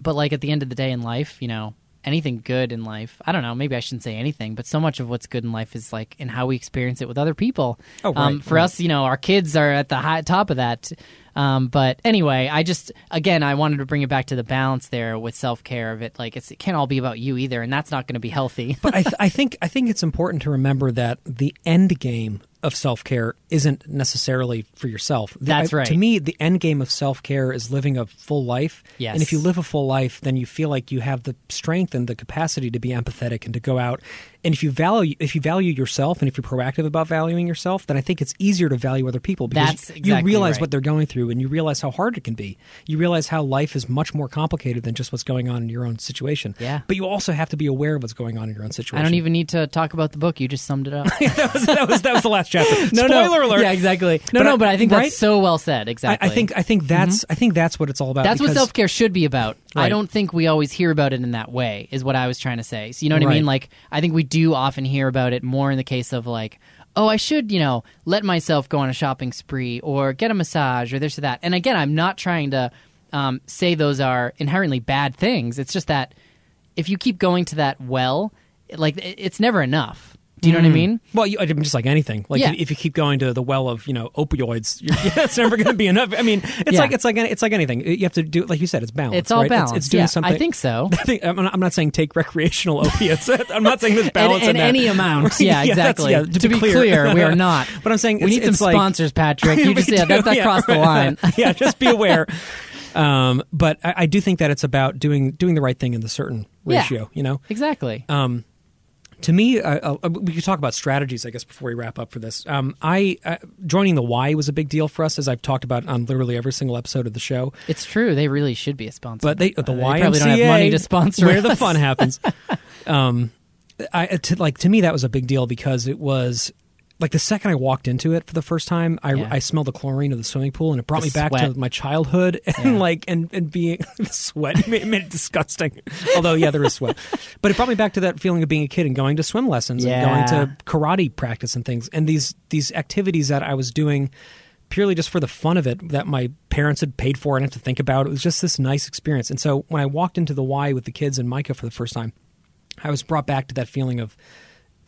[SPEAKER 1] But like at the end of the day in life you know anything good in life i don't know maybe i shouldn't say anything but so much of what's good in life is like in how we experience it with other people.
[SPEAKER 2] Oh,
[SPEAKER 1] um,
[SPEAKER 2] right,
[SPEAKER 1] for
[SPEAKER 2] right.
[SPEAKER 1] us you know our kids are at the high top of that um, but anyway i just again i wanted to bring it back to the balance there with self-care of it like it's, it can't all be about you either and that's not going to be healthy
[SPEAKER 2] but I, th- I think I think it's important to remember that the end game of self care isn't necessarily for yourself.
[SPEAKER 1] That's
[SPEAKER 2] I-
[SPEAKER 1] right.
[SPEAKER 2] To me, the end game of self care is living a full life.
[SPEAKER 1] Yes.
[SPEAKER 2] And if you live a full life, then you feel like you have the strength and the capacity to be empathetic and to go out. And if you value if you value yourself and if you're proactive about valuing yourself, then I think it's easier to value other people because
[SPEAKER 1] That's
[SPEAKER 2] you realize
[SPEAKER 1] right.
[SPEAKER 2] what they're going through. and you realize how hard it can be. You realize how life is much more complicated than just what's going on in your own situation.
[SPEAKER 1] Yeah.
[SPEAKER 2] But you also have to be aware of what's going on in your own situation.
[SPEAKER 1] I don't even need to talk about the book. You just summed it up.
[SPEAKER 2] that, was, that was that was the last chapter.
[SPEAKER 1] no,
[SPEAKER 2] Spoiler
[SPEAKER 1] no.
[SPEAKER 2] alert.
[SPEAKER 1] Yeah, exactly. No,
[SPEAKER 2] But
[SPEAKER 1] no,
[SPEAKER 2] I-
[SPEAKER 1] but I think
[SPEAKER 2] right?
[SPEAKER 1] that's so well said. Exactly.
[SPEAKER 2] I think I think that's mm-hmm. I think that's what it's all about.
[SPEAKER 1] That's what self care should be about. I don't think we always hear about it in that way, is what I was trying to say. So, you know what I mean? Like, I think we do often hear about it more in the case of, like, oh, I should, you know, let myself go on a shopping spree or get a massage or this or that. And again, I'm not trying to um, say those are inherently bad things. It's just that if you keep going to that well, like, it's never enough. Do you know what I mean?
[SPEAKER 2] Well, you, just like anything, like
[SPEAKER 1] Yeah.
[SPEAKER 2] if you keep going to the well of you know opioids, you're, it's never going to be enough. I mean, it's
[SPEAKER 1] Yeah.
[SPEAKER 2] like it's like it's like anything. You have to do, like you said, it's balance.
[SPEAKER 1] It's all
[SPEAKER 2] right?
[SPEAKER 1] balance.
[SPEAKER 2] It's, doing
[SPEAKER 1] yeah,
[SPEAKER 2] something.
[SPEAKER 1] I think so.
[SPEAKER 2] I think- I'm not, I'm not saying take recreational opiates. I'm not saying there's balance
[SPEAKER 1] in, any amount. Yeah, exactly.
[SPEAKER 2] yeah,
[SPEAKER 1] to,
[SPEAKER 2] to
[SPEAKER 1] be clear,
[SPEAKER 2] clear.
[SPEAKER 1] we are not.
[SPEAKER 2] But I'm saying
[SPEAKER 1] we
[SPEAKER 2] it's-
[SPEAKER 1] need some
[SPEAKER 2] like-
[SPEAKER 1] sponsors, Patrick. You just yeah, that, that crossed the line.
[SPEAKER 2] yeah, just be aware. Um, but I, I do think that it's about doing doing the right thing in the certain ratio. You know,
[SPEAKER 1] Exactly.
[SPEAKER 2] um, to me, uh, uh, we could talk about strategies, I guess, before we wrap up for this. Um, I uh, joining the Y was a big deal for us, as I've talked about on literally every single episode of the show.
[SPEAKER 1] It's true. They really should be a sponsor.
[SPEAKER 2] But they, the
[SPEAKER 1] they
[SPEAKER 2] YMCA,
[SPEAKER 1] probably don't have money to sponsor
[SPEAKER 2] where the fun happens. um, I to, like to me that was a big deal because it was like the second I walked into it for the first time, I,
[SPEAKER 1] Yeah.
[SPEAKER 2] I smelled the chlorine of the swimming pool, and it brought
[SPEAKER 1] The
[SPEAKER 2] me back
[SPEAKER 1] sweat.
[SPEAKER 2] to my childhood and
[SPEAKER 1] Yeah.
[SPEAKER 2] like and and being the sweat made, made it disgusting. Although yeah, there is sweat, but it brought me back to that feeling of being a kid and going to swim lessons
[SPEAKER 1] Yeah.
[SPEAKER 2] and going to karate practice and things, and these these activities that I was doing purely just for the fun of it that my parents had paid for and have to think about. It was just this nice experience. And so when I walked into the Y with the kids and Micah for the first time, I was brought back to that feeling of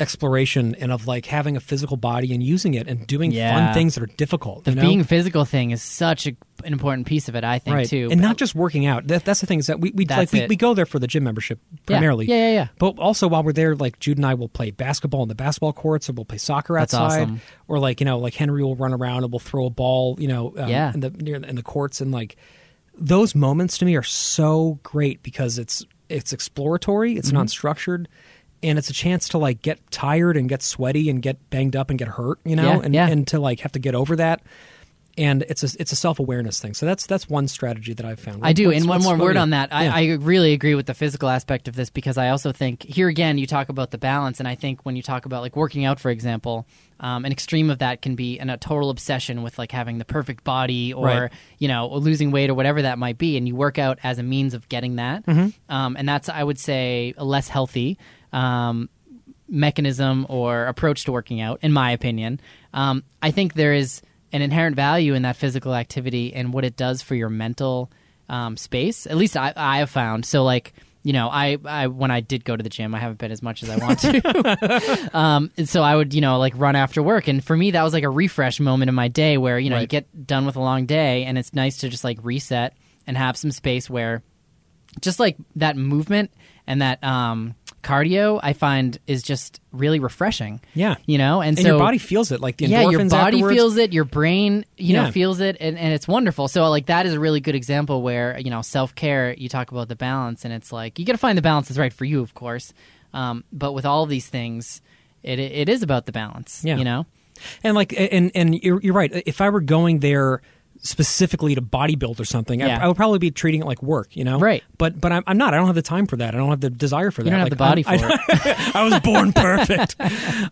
[SPEAKER 2] exploration and of like having a physical body and using it and doing
[SPEAKER 1] Yeah.
[SPEAKER 2] fun things that are difficult.
[SPEAKER 1] the
[SPEAKER 2] you know?
[SPEAKER 1] being physical thing is such a, an important piece of it. I think
[SPEAKER 2] right.
[SPEAKER 1] too,
[SPEAKER 2] and not just working out. That, that's the thing is that we we like we, we go there for the gym membership
[SPEAKER 1] Yeah.
[SPEAKER 2] primarily.
[SPEAKER 1] Yeah, yeah, yeah.
[SPEAKER 2] But also while we're there, like Jude and I will play basketball in the basketball courts, or we'll play soccer
[SPEAKER 1] That's
[SPEAKER 2] outside,
[SPEAKER 1] awesome.
[SPEAKER 2] or like you know, like Henry will run around and we'll throw a ball, you know, um,
[SPEAKER 1] Yeah.
[SPEAKER 2] in the near in the courts, and like those moments to me are so great because it's it's exploratory, it's
[SPEAKER 1] Mm-hmm.
[SPEAKER 2] non-structured. And it's a chance to like get tired and get sweaty and get banged up and get hurt, you know,
[SPEAKER 1] Yeah,
[SPEAKER 2] and
[SPEAKER 1] yeah.
[SPEAKER 2] and to like have to get over that. And it's a it's a self awareness thing. So that's that's one strategy that I've found.
[SPEAKER 1] I do. And one more word on that.
[SPEAKER 2] Yeah.
[SPEAKER 1] I, I really agree with the physical aspect of this because I also think here again you talk about the balance, and I think when you talk about like working out, for example, um, an extreme of that can be an, a total obsession with like having the perfect body or
[SPEAKER 2] Right.
[SPEAKER 1] you know losing weight or whatever that might be, and you work out as a means of getting that,
[SPEAKER 2] Mm-hmm.
[SPEAKER 1] um, and that's I would say less healthy. Um, mechanism or approach to working out, in my opinion. Um, I think there is an inherent value in that physical activity and what it does for your mental um, space. At least I, I have found. So, like, you know, I, I when I did go to the gym, I haven't been as much as I want to. um, and so I would, you know, like run after work, and for me, that was like a refresh moment in my day where you know you get done with a long day, and it's nice to just like reset and have some space where just like that movement and that um, cardio I find is just really refreshing.
[SPEAKER 2] Yeah.
[SPEAKER 1] You know, and,
[SPEAKER 2] and
[SPEAKER 1] so
[SPEAKER 2] your body feels it, like the
[SPEAKER 1] yeah, your body
[SPEAKER 2] afterwards.
[SPEAKER 1] feels it, your brain, you know, feels it, and, and it's wonderful. So like that is a really good example where you know self care. You talk about the balance, and it's like you got to find the balance that's right for you, of course. Um, but with all of these things, it it is about the balance.
[SPEAKER 2] Yeah.
[SPEAKER 1] You know.
[SPEAKER 2] And like, and and you're, you're right. If I were going there specifically to bodybuild or something,
[SPEAKER 1] Yeah.
[SPEAKER 2] I, I would probably be treating it like work, you know.
[SPEAKER 1] Right.
[SPEAKER 2] But but I'm, I'm not. I don't have the time for that. I don't have the desire for that.
[SPEAKER 1] You don't have the body
[SPEAKER 2] I'm-
[SPEAKER 1] for
[SPEAKER 2] I, I was born perfect.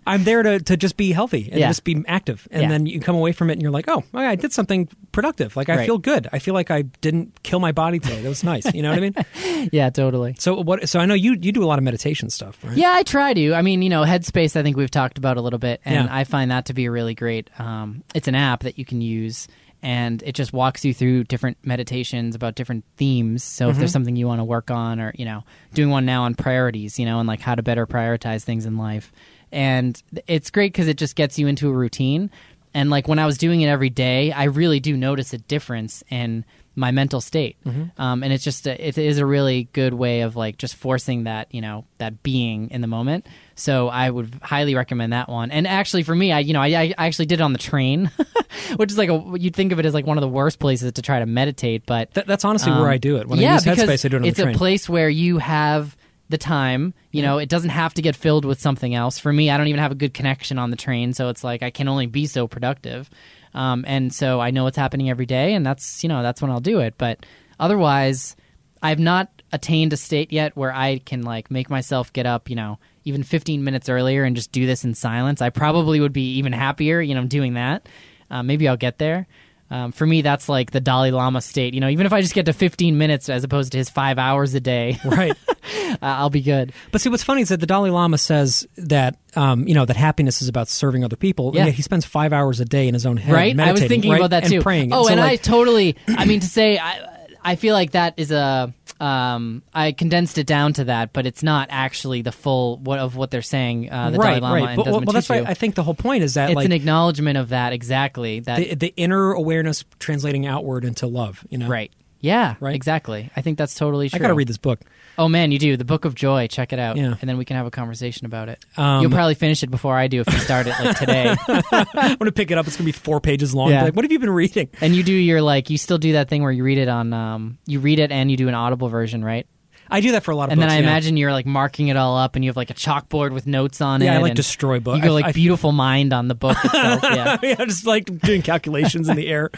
[SPEAKER 2] I'm there to, to just be healthy and
[SPEAKER 1] Yeah.
[SPEAKER 2] just be active, and
[SPEAKER 1] Yeah.
[SPEAKER 2] then you come away from it and you're like, oh, I did something productive. Like I
[SPEAKER 1] Right.
[SPEAKER 2] feel good. I feel like I didn't kill my body today. That was nice. You know what I mean?
[SPEAKER 1] Yeah, totally.
[SPEAKER 2] So what? So I know you you do a lot of meditation stuff, right?
[SPEAKER 1] Yeah, I try to. I mean, you know, Headspace. I think we've talked about a little bit, and. I find that to be a really great. Um, it's an app that you can use, and it just walks you through different meditations about different themes. So if
[SPEAKER 2] Mm-hmm.
[SPEAKER 1] there's something you want to work on, or you know, doing one now on priorities, you know, and like how to better prioritize things in life, and it's great because it just gets you into a routine. And like when I was doing it every day, I really do notice a difference in my mental state.
[SPEAKER 2] Mm-hmm.
[SPEAKER 1] Um, and it's just a, it is a really good way of like just forcing that you know that being in the moment. So I would highly recommend that one. And actually, for me, I you know I, I actually did it on the train, which is like a you'd think of it as like one of the worst places to try to meditate, but
[SPEAKER 2] That, that's honestly
[SPEAKER 1] um,
[SPEAKER 2] where I do it. When
[SPEAKER 1] yeah,
[SPEAKER 2] I use Headspace, I do it on
[SPEAKER 1] it's
[SPEAKER 2] the train.
[SPEAKER 1] a place where you have the time. You know, it doesn't have to get filled with something else. For me, I don't even have a good connection on the train, so it's like I can only be so productive. Um, and so I know what's happening every day, and that's you know that's when I'll do it. But otherwise, I've not attained a state yet where I can like make myself get up, you know, even 15 minutes earlier and just do this in silence. I probably would be even happier, you know, doing that. Uh, maybe I'll get there. Um, for me, that's like the Dalai Lama state. You know, even if I just get to 15 minutes as opposed to his five hours a day,
[SPEAKER 2] Right.
[SPEAKER 1] uh, I'll be good.
[SPEAKER 2] But see, what's funny is that the Dalai Lama says that um, you know that happiness is about serving other people.
[SPEAKER 1] Yeah.
[SPEAKER 2] And he spends five hours a day in his own head,
[SPEAKER 1] right? I was
[SPEAKER 2] meditating,
[SPEAKER 1] thinking
[SPEAKER 2] right?
[SPEAKER 1] about that
[SPEAKER 2] and praying.
[SPEAKER 1] Oh,
[SPEAKER 2] so,
[SPEAKER 1] and I totally. I mean, to say, I, I feel like that is a. Um, I condensed it down to that, but it's not actually the full what of what they're saying. Uh, the
[SPEAKER 2] right,
[SPEAKER 1] Dalai Lama
[SPEAKER 2] right.
[SPEAKER 1] and
[SPEAKER 2] But, well, well, that's why. I think the whole point is that
[SPEAKER 1] it's
[SPEAKER 2] like
[SPEAKER 1] an acknowledgement of that exactly. That
[SPEAKER 2] the, the inner awareness translating outward into love. You know,
[SPEAKER 1] right. Yeah,
[SPEAKER 2] Right?
[SPEAKER 1] exactly. I think that's totally true.
[SPEAKER 2] I got to read this book.
[SPEAKER 1] Oh man, you do the Book of Joy. Check it out,
[SPEAKER 2] Yeah.
[SPEAKER 1] and then we can have a conversation about it.
[SPEAKER 2] Um,
[SPEAKER 1] You'll probably finish it before I do if you start it like today.
[SPEAKER 2] I'm to pick it up. It's going to be four pages long.
[SPEAKER 1] Yeah.
[SPEAKER 2] Like, what have you been reading?
[SPEAKER 1] and you do your like you still do that thing where you read it on um you read it and you do an audible version, right?
[SPEAKER 2] I do that for a lot of
[SPEAKER 1] And
[SPEAKER 2] books.
[SPEAKER 1] then I
[SPEAKER 2] yeah.
[SPEAKER 1] imagine you're like marking it all up, and you have like a chalkboard with notes on it.
[SPEAKER 2] Yeah, I like
[SPEAKER 1] and
[SPEAKER 2] destroy books.
[SPEAKER 1] You go
[SPEAKER 2] I-
[SPEAKER 1] like
[SPEAKER 2] I-
[SPEAKER 1] beautiful mind on the book itself. Yeah,
[SPEAKER 2] yeah, just like doing calculations in the air.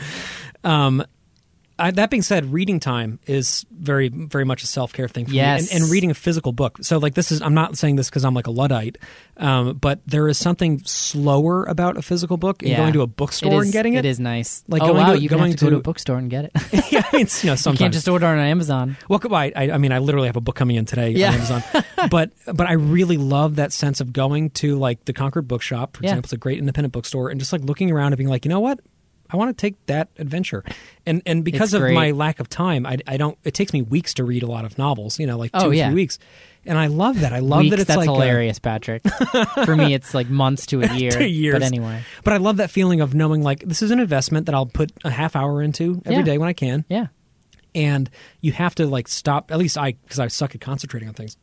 [SPEAKER 2] Um, I, that being said, reading time is very, very much a self care thing for
[SPEAKER 1] Yes.
[SPEAKER 2] me, and, and reading a physical book. So, like, this is I'm not saying this because I'm like a luddite, um, but there is something slower about a physical book and
[SPEAKER 1] Yeah.
[SPEAKER 2] going to a bookstore
[SPEAKER 1] is-
[SPEAKER 2] and getting it.
[SPEAKER 1] It is nice.
[SPEAKER 2] Like
[SPEAKER 1] oh
[SPEAKER 2] going
[SPEAKER 1] wow,
[SPEAKER 2] to-
[SPEAKER 1] you
[SPEAKER 2] going
[SPEAKER 1] have to go to
[SPEAKER 2] to-
[SPEAKER 1] a bookstore and get it.
[SPEAKER 2] yeah, I mean, it's, you know, sometimes
[SPEAKER 1] you can't just order on Amazon.
[SPEAKER 2] Well, I, I, I mean, I literally have a book coming in today
[SPEAKER 1] Yeah.
[SPEAKER 2] on Amazon, but but I really love that sense of going to like the Concord Bookshop, for
[SPEAKER 1] Yeah.
[SPEAKER 2] example, it's a great independent bookstore, and just like looking around and being like, you know what, I want to take that adventure, and and because of my lack of time, I, I don't. It takes me weeks to read a lot of novels, you know, like oh, two
[SPEAKER 1] Oh,
[SPEAKER 2] or
[SPEAKER 1] yeah.
[SPEAKER 2] three weeks, and I love that. I love
[SPEAKER 1] Weeks,
[SPEAKER 2] that it's
[SPEAKER 1] that's
[SPEAKER 2] like a-
[SPEAKER 1] hilarious, Patrick. For me, it's like months to a year.
[SPEAKER 2] To years.
[SPEAKER 1] But anyway,
[SPEAKER 2] but I love that feeling of knowing like this is an investment that I'll put a half hour into every day
[SPEAKER 1] Yeah.
[SPEAKER 2] when I can,
[SPEAKER 1] yeah,
[SPEAKER 2] and you have to like stop at least i because i suck at concentrating on things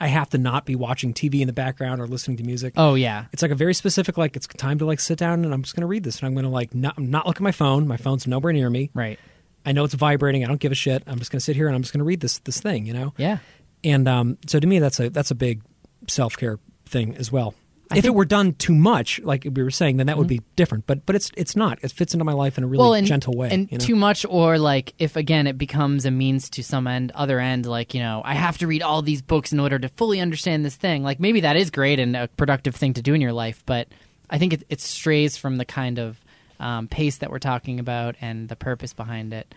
[SPEAKER 2] i have to not be watching tv in the background or listening to music.
[SPEAKER 1] Oh yeah,
[SPEAKER 2] it's like a very specific like it's time to like sit down and i'm just going to read this and i'm going to like not, not look at my phone. My phone's nowhere near me.
[SPEAKER 1] Right,
[SPEAKER 2] i know it's vibrating. I don't give a shit. I'm just going to sit here and i'm just going to read this this thing you know?
[SPEAKER 1] Yeah.
[SPEAKER 2] and um so to me that's a that's a big self-care thing as well
[SPEAKER 1] I
[SPEAKER 2] if it
[SPEAKER 1] think- Mm-hmm.
[SPEAKER 2] were done too much like we were saying then that would be different but but it's it's not it fits into my life in a really
[SPEAKER 1] well, and,
[SPEAKER 2] gentle way
[SPEAKER 1] and
[SPEAKER 2] you know?
[SPEAKER 1] too much, or like if again it becomes a means to some end, other end, like you know, I have to read all these books in order to fully understand this thing. Like maybe that is great and a productive thing to do in your life, but I think it, it strays from the kind of um, pace that we're talking about and the purpose behind it.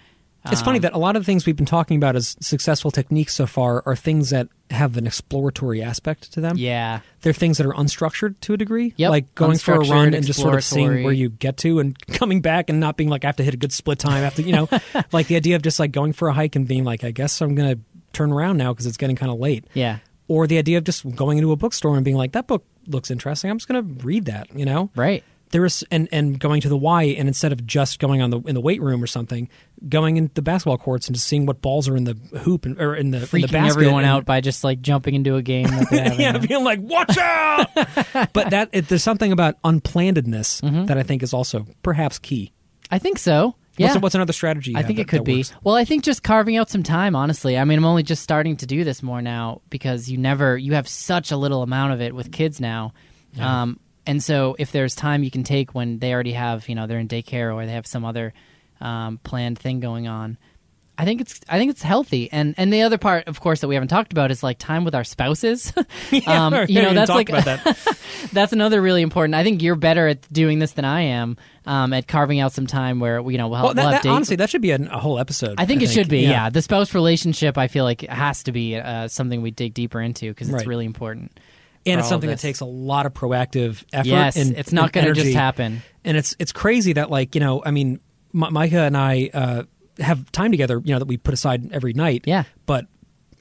[SPEAKER 2] It's funny
[SPEAKER 1] Um,
[SPEAKER 2] that a lot of the things we've been talking about as successful techniques so far are things that have an exploratory aspect to them.
[SPEAKER 1] yeah,
[SPEAKER 2] They're things that are unstructured to a degree.
[SPEAKER 1] Yep.
[SPEAKER 2] Like going for a run and just sort of seeing where you get to and coming back and not being like, I have to hit a good split time. after you know, like the idea of just like going for a hike and being like, I guess I'm going to turn around now because it's getting kind of late.
[SPEAKER 1] yeah,
[SPEAKER 2] Or the idea of just going into a bookstore and being like, that book looks interesting. I'm just going to read that, you know?
[SPEAKER 1] right.
[SPEAKER 2] There is and and going to the Y and instead of just going on the in the weight room or something, going in the basketball courts and just seeing what balls are in the hoop and, or in the in the
[SPEAKER 1] Freaking
[SPEAKER 2] basket
[SPEAKER 1] everyone
[SPEAKER 2] and-
[SPEAKER 1] out by just like jumping into a game
[SPEAKER 2] yeah, being like, "Watch out!" but that it, there's something about unplannedness that I think is also perhaps key.
[SPEAKER 1] I think so. Yeah.
[SPEAKER 2] What's, what's another strategy? you
[SPEAKER 1] I think
[SPEAKER 2] that-
[SPEAKER 1] it could be.
[SPEAKER 2] works?
[SPEAKER 1] Well, I think just carving out some time, honestly. I mean, I'm only just starting to do this more now because you never, you have such a little amount of it with kids now. Um, and so if there's time you can take when they already have, you know, they're in daycare or they have some other um, planned thing going on, I think it's I think it's healthy. And and the other part, of course, that we haven't talked about is like time with our spouses. um, you
[SPEAKER 2] Yeah,
[SPEAKER 1] know, that's like
[SPEAKER 2] about that.
[SPEAKER 1] that's another really important. I think you're better at doing this than I am um, at carving out some time where you know we'll,
[SPEAKER 2] Well, that,
[SPEAKER 1] we'll have
[SPEAKER 2] that- honestly, that should be a, a whole episode.
[SPEAKER 1] I think it should be. Yeah. the spouse relationship. I feel like it has to be uh, something we dig deeper into because it's
[SPEAKER 2] Right.
[SPEAKER 1] really important.
[SPEAKER 2] And it's something that takes a lot of proactive effort.
[SPEAKER 1] Yes,
[SPEAKER 2] and,
[SPEAKER 1] it's not going to just happen.
[SPEAKER 2] and it's it's crazy that like you know I mean M- Micah and I uh, have time together you know that we put aside every night
[SPEAKER 1] Yeah.
[SPEAKER 2] but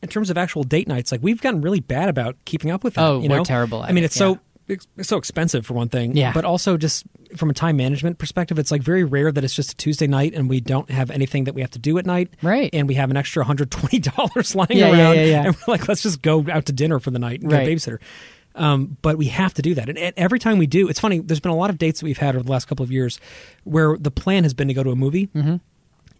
[SPEAKER 2] in terms of actual date nights like we've gotten really bad about keeping up with that
[SPEAKER 1] Oh,
[SPEAKER 2] you
[SPEAKER 1] we're
[SPEAKER 2] know?
[SPEAKER 1] terrible at
[SPEAKER 2] I mean
[SPEAKER 1] it,
[SPEAKER 2] it's so it's so expensive for one thing
[SPEAKER 1] Yeah.
[SPEAKER 2] but also just from a time management perspective it's like very rare that it's just a Tuesday night and we don't have anything that we have to do at night
[SPEAKER 1] Right.
[SPEAKER 2] and we have an extra $120 lying
[SPEAKER 1] Yeah, yeah,
[SPEAKER 2] around
[SPEAKER 1] yeah, yeah.
[SPEAKER 2] and we're like let's just go out to dinner for the night and
[SPEAKER 1] Right.
[SPEAKER 2] get a babysitter um, but we have to do that. And, and every time we do, it's funny. There's been a lot of dates that we've had over the last couple of years where the plan has been to go to a movie.
[SPEAKER 1] Mm-hmm.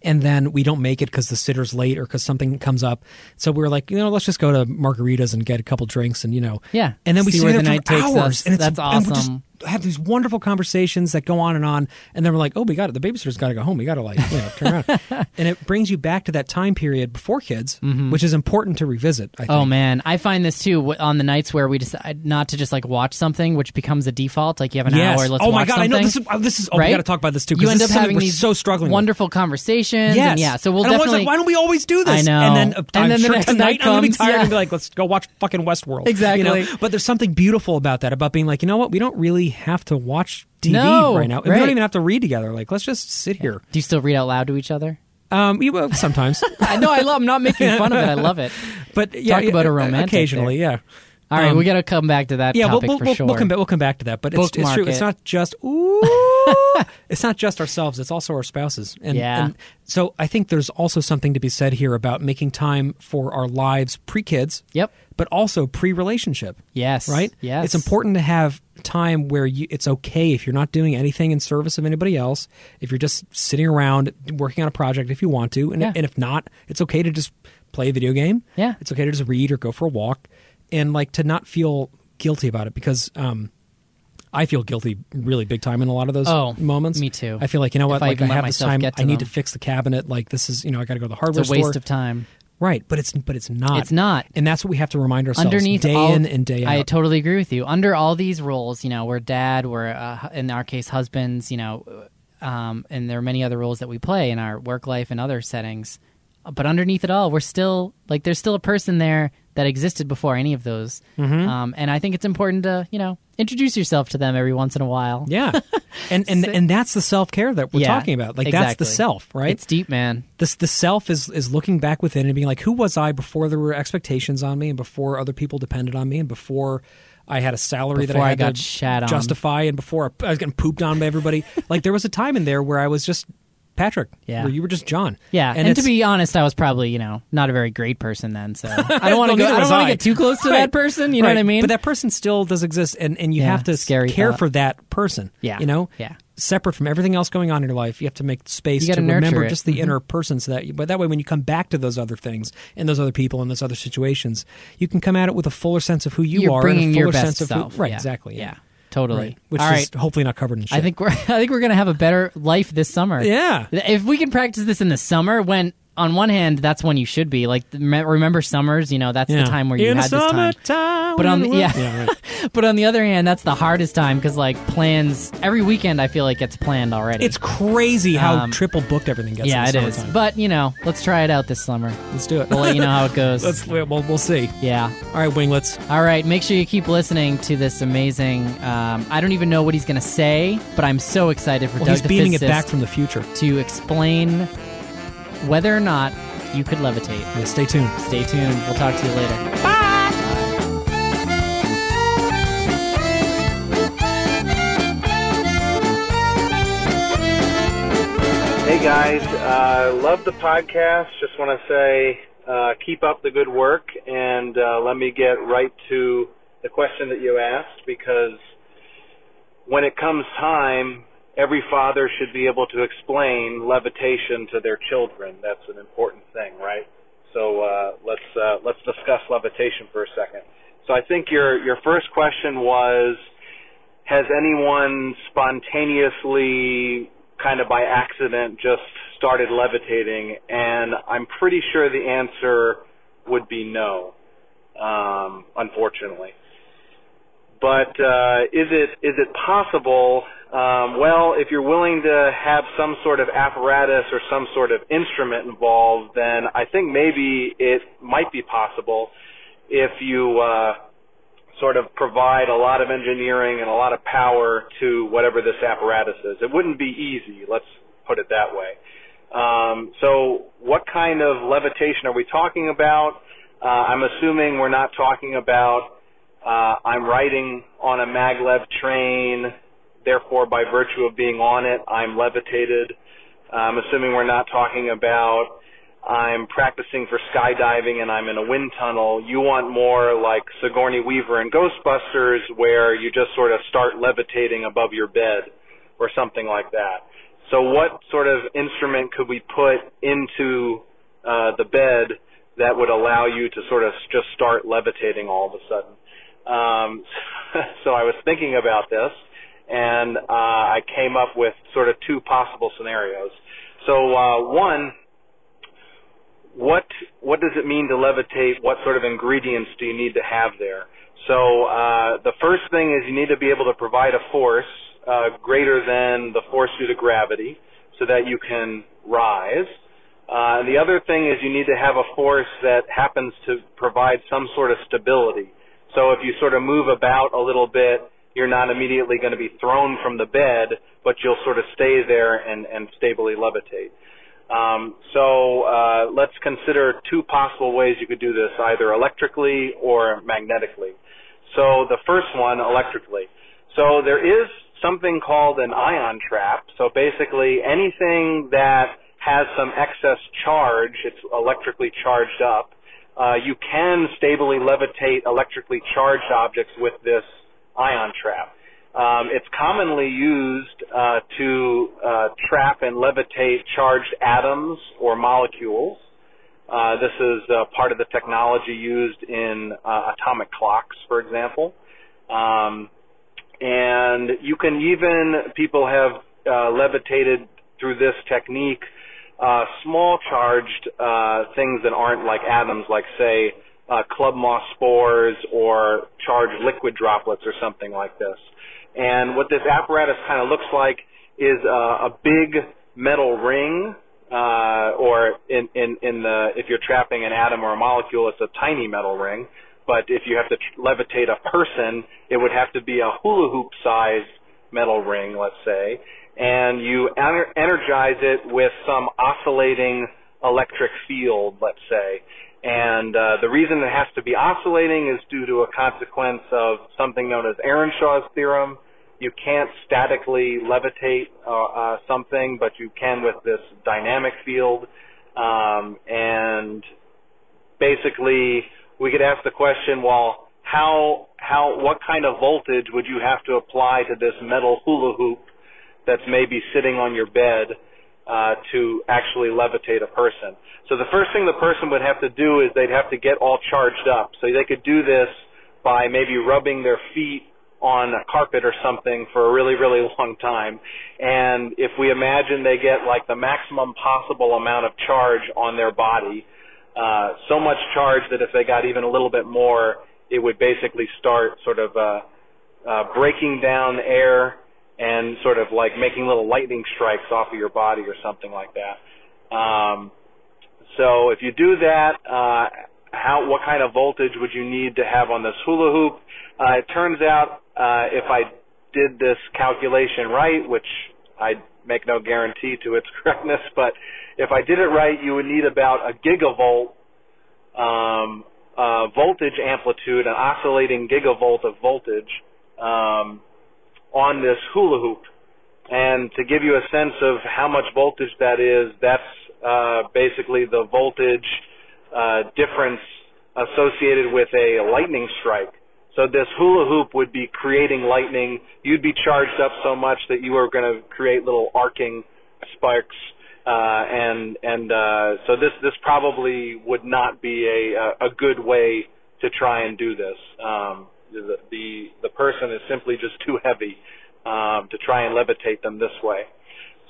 [SPEAKER 2] And then we don't make it because the sitter's late or because something comes up. So we're like, you know, let's just go to margaritas and get a couple drinks and you know,
[SPEAKER 1] Yeah.
[SPEAKER 2] And then we
[SPEAKER 1] See where the night takes
[SPEAKER 2] hours,
[SPEAKER 1] us.
[SPEAKER 2] and it's
[SPEAKER 1] That's
[SPEAKER 2] and we're just
[SPEAKER 1] awesome.
[SPEAKER 2] Have these wonderful conversations that go on and on, and then we're like, oh, we got it. The babysitter's got to go home. We got to like you know turn around, and it brings you back to that time period before kids, which is important to revisit. I think.
[SPEAKER 1] Oh man, I find this too on the nights where we decide not to just like watch something, which becomes a default. Like you have an
[SPEAKER 2] Yes.
[SPEAKER 1] hour, let's
[SPEAKER 2] oh my god,
[SPEAKER 1] something.
[SPEAKER 2] I know this is. oh, This is. Oh,
[SPEAKER 1] right?
[SPEAKER 2] we got to talk about this too.
[SPEAKER 1] You end up having these
[SPEAKER 2] so struggling. with.
[SPEAKER 1] wonderful conversations.
[SPEAKER 2] Yes.
[SPEAKER 1] and yeah. So we'll
[SPEAKER 2] and
[SPEAKER 1] definitely.
[SPEAKER 2] like, why don't we always do this?
[SPEAKER 1] I know.
[SPEAKER 2] And then uh,
[SPEAKER 1] And
[SPEAKER 2] I'm
[SPEAKER 1] then the
[SPEAKER 2] sure
[SPEAKER 1] next
[SPEAKER 2] tonight
[SPEAKER 1] night
[SPEAKER 2] I'm gonna be tired
[SPEAKER 1] yeah.
[SPEAKER 2] and be like, let's go watch fucking Westworld.
[SPEAKER 1] Exactly.
[SPEAKER 2] You know? But there's something beautiful about that, about being like, you know what? We don't really have to watch TV
[SPEAKER 1] No,
[SPEAKER 2] right now. And We don't even have to read together. Like, let's just sit here.
[SPEAKER 1] Do you still read out loud to each other?
[SPEAKER 2] Um, we will sometimes,
[SPEAKER 1] I know. I love. I'm not making fun of it. I love it.
[SPEAKER 2] but yeah,
[SPEAKER 1] Talk about a romantic
[SPEAKER 2] occasionally, yeah.
[SPEAKER 1] All right,
[SPEAKER 2] Um,
[SPEAKER 1] we got to come back to that
[SPEAKER 2] Yeah, we'll, we'll,
[SPEAKER 1] for
[SPEAKER 2] we'll,
[SPEAKER 1] sure.
[SPEAKER 2] we'll come back. We'll come back to that, but it's, it's true. It's not just ooh, it's not just ourselves. It's also our spouses. And,
[SPEAKER 1] Yeah.
[SPEAKER 2] and so I think there's also something to be said here about making time for our lives pre-kids,
[SPEAKER 1] Yep.
[SPEAKER 2] but also pre-relationship.
[SPEAKER 1] Yes.
[SPEAKER 2] Right?
[SPEAKER 1] Yes.
[SPEAKER 2] It's important to have time where you, it's okay if you're not doing anything in service of anybody else, if you're just sitting around working on a project if you want to, and,
[SPEAKER 1] Yeah.
[SPEAKER 2] and if not, it's okay to just play a video game.
[SPEAKER 1] Yeah.
[SPEAKER 2] It's okay to just read or go for a walk and like to not feel guilty about it because um I feel guilty really big time in a lot of those
[SPEAKER 1] Oh,
[SPEAKER 2] moments.
[SPEAKER 1] me too.
[SPEAKER 2] I feel like, you know what,
[SPEAKER 1] I
[SPEAKER 2] like I,
[SPEAKER 1] let
[SPEAKER 2] have this time I need to fix the cabinet, like this is you know, I gotta go to the hardware
[SPEAKER 1] It's a waste
[SPEAKER 2] store.
[SPEAKER 1] of time.
[SPEAKER 2] Right, but it's but it's not.
[SPEAKER 1] It's not.
[SPEAKER 2] And that's what we have to remind ourselves
[SPEAKER 1] Underneath
[SPEAKER 2] day
[SPEAKER 1] all,
[SPEAKER 2] in and day out.
[SPEAKER 1] I totally agree with you. Under all these roles, you know, we're dad, we're uh, in our case husbands, you know, um, and there are many other roles that we play in our work life and other settings. But underneath it all, we're still like there's still a person there that existed before any of those.
[SPEAKER 2] Mm-hmm.
[SPEAKER 1] Um, and I think it's important to you know introduce yourself to them every once in a while.
[SPEAKER 2] yeah. And and and that's the self-care that we're
[SPEAKER 1] Yeah,
[SPEAKER 2] talking about. Like that's the self, right?
[SPEAKER 1] It's deep, man.
[SPEAKER 2] this the self is is looking back within and being like who was i before there were expectations on me and before other people depended on me and before i had a salary that
[SPEAKER 1] Before
[SPEAKER 2] i
[SPEAKER 1] I
[SPEAKER 2] had
[SPEAKER 1] got
[SPEAKER 2] to justify and before i was getting pooped on by everybody like there was a time in there where i was just patrick
[SPEAKER 1] Yeah.
[SPEAKER 2] where you were just john
[SPEAKER 1] Yeah,
[SPEAKER 2] and,
[SPEAKER 1] and, to
[SPEAKER 2] it's-
[SPEAKER 1] be honest, I was probably you know not a very great person then, so I don't want to
[SPEAKER 2] Well,
[SPEAKER 1] go.
[SPEAKER 2] neither
[SPEAKER 1] I don't want
[SPEAKER 2] I.
[SPEAKER 1] to get too close to
[SPEAKER 2] Right.
[SPEAKER 1] that person. You know
[SPEAKER 2] Right.
[SPEAKER 1] what I mean?
[SPEAKER 2] but that person still does exist and and you
[SPEAKER 1] Yeah,
[SPEAKER 2] have to
[SPEAKER 1] scary
[SPEAKER 2] care
[SPEAKER 1] thought.
[SPEAKER 2] for that person
[SPEAKER 1] Yeah.
[SPEAKER 2] you know
[SPEAKER 1] Yeah.
[SPEAKER 2] separate from everything else going on in your life you have to make space
[SPEAKER 1] You
[SPEAKER 2] to
[SPEAKER 1] gotta nurture
[SPEAKER 2] remember
[SPEAKER 1] it.
[SPEAKER 2] just the
[SPEAKER 1] Mhm.
[SPEAKER 2] inner person so that but that way when you come back to those other things and those other people and those other situations you can come at it with a fuller sense of who you
[SPEAKER 1] You're
[SPEAKER 2] are
[SPEAKER 1] bringing
[SPEAKER 2] and a fuller
[SPEAKER 1] your best
[SPEAKER 2] sense of
[SPEAKER 1] self.
[SPEAKER 2] who, right
[SPEAKER 1] Yeah.
[SPEAKER 2] exactly
[SPEAKER 1] Yeah, totally.
[SPEAKER 2] right which
[SPEAKER 1] All
[SPEAKER 2] is
[SPEAKER 1] right.
[SPEAKER 2] hopefully not covered in shit
[SPEAKER 1] I think we're I think we're gonna have a better life this summer.
[SPEAKER 2] yeah
[SPEAKER 1] If we can practice this in the summer, when on one hand that's when you should be like remember summers, you know that's
[SPEAKER 2] yeah
[SPEAKER 1] the time where you
[SPEAKER 2] in
[SPEAKER 1] had this time. But on the-
[SPEAKER 2] the-
[SPEAKER 1] yeah.
[SPEAKER 2] right.
[SPEAKER 1] But on the other hand, that's the hardest time because like plans every weekend I feel like gets planned already.
[SPEAKER 2] it's crazy how
[SPEAKER 1] Um,
[SPEAKER 2] triple booked everything gets
[SPEAKER 1] yeah, it is. But you know, let's try it out this summer.
[SPEAKER 2] let's do it
[SPEAKER 1] We'll let you know how it goes.
[SPEAKER 2] let's we'll, we'll see
[SPEAKER 1] yeah.
[SPEAKER 2] all right winglets
[SPEAKER 1] All right, make sure you keep listening to this amazing. Um, I don't even know what he's going to say, but I'm so excited for
[SPEAKER 2] well,
[SPEAKER 1] Doug
[SPEAKER 2] he's beaming it back from the future
[SPEAKER 1] to explain whether or not you could levitate.
[SPEAKER 2] yeah, stay tuned
[SPEAKER 1] Stay tuned. We'll talk to you later. Bye.
[SPEAKER 3] Hey guys, uh, love the podcast. Just want to say, uh, keep up the good work, and uh, let me get right to the question that you asked. Because when it comes time, every father should be able to explain levitation to their children. That's an important thing, right? So uh, let's uh, let's discuss levitation for a second. So I think your your first question was, has anyone spontaneously kind of by accident just started levitating and i'm pretty sure the answer would be no um, unfortunately but uh, is it is it possible um, well if you're willing to have some sort of apparatus or some sort of instrument involved then i think maybe it might be possible if you uh, sort of provide a lot of engineering and a lot of power to whatever this apparatus is. It wouldn't be easy, let's put it that way. Um, so, what kind of levitation are we talking about? Uh, I'm assuming we're not talking about uh, I'm riding on a maglev train, therefore, by virtue of being on it, I'm levitated. I'm assuming we're not talking about I'm practicing for skydiving and I'm in a wind tunnel. You want more like Sigourney Weaver and Ghostbusters where you just sort of start levitating above your bed or something like that. So what sort of instrument could we put into uh, the bed that would allow you to sort of just start levitating all of a sudden? Um, so I was thinking about this and uh, I came up with sort of two possible scenarios. So uh, one, what what does it mean to levitate? What sort of ingredients do you need to have there? So uh, the first thing is you need to be able to provide a force uh, greater than the force due to gravity, so that you can rise. Uh, and the other thing is you need to have a force that happens to provide some sort of stability. So if you sort of move about a little bit, you're not immediately going to be thrown from the bed, but you'll sort of stay there and, and stably levitate. Um, so uh, let's consider two possible ways you could do this, either electrically or magnetically. So the first one, electrically. So there is something called an ion trap. So basically anything that has some excess charge, it's electrically charged up, uh, you can stably levitate electrically charged objects with this ion trap. Um, it's commonly used uh, to uh, trap and levitate charged atoms or molecules. Uh, this is uh, part of the technology used in uh, atomic clocks, for example. Um, and you can even, people have uh, levitated through this technique small charged things that aren't like atoms, like say uh, club moss spores or charged liquid droplets or something like this. And what this apparatus kind of looks like is uh, a big metal ring, uh, or in, in, in the, if you're trapping an atom or a molecule, it's a tiny metal ring. But if you have to tr- levitate a person, it would have to be a hula hoop sized metal ring, let's say. And you ener- energize it with some oscillating electric field, let's say. And uh, the reason it has to be oscillating is due to a consequence of something known as Earnshaw's theorem. You can't statically levitate uh, uh, something, but you can with this dynamic field. Um, and basically, we could ask the question, well, how how what kind of voltage would you have to apply to this metal hula hoop that's maybe sitting on your bed uh, to actually levitate a person. So the first thing the person would have to do is they'd have to get all charged up. So they could do this by maybe rubbing their feet on a carpet or something for a really, really long time. And if we imagine they get like the maximum possible amount of charge on their body, uh, so much charge that if they got even a little bit more, it would basically start sort of uh, uh, breaking down air and sort of like making little lightning strikes off of your body or something like that. Um, so if you do that, uh, how what kind of voltage would you need to have on this hula hoop? Uh, it turns out uh, if I did this calculation right, which I make no guarantee to its correctness, but if I did it right, you would need about a gigavolt um, uh, voltage amplitude, an oscillating gigavolt of voltage. Um, on this hula hoop. And to give you a sense of how much voltage that is, that's uh, basically the voltage uh, difference associated with a lightning strike. So this hula hoop would be creating lightning. You'd be charged up so much that you were going to create little arcing sparks. Uh, and and uh, so this this probably would not be a a good way to try and do this. Um, the the, person is simply just too heavy um, to try and levitate them this way.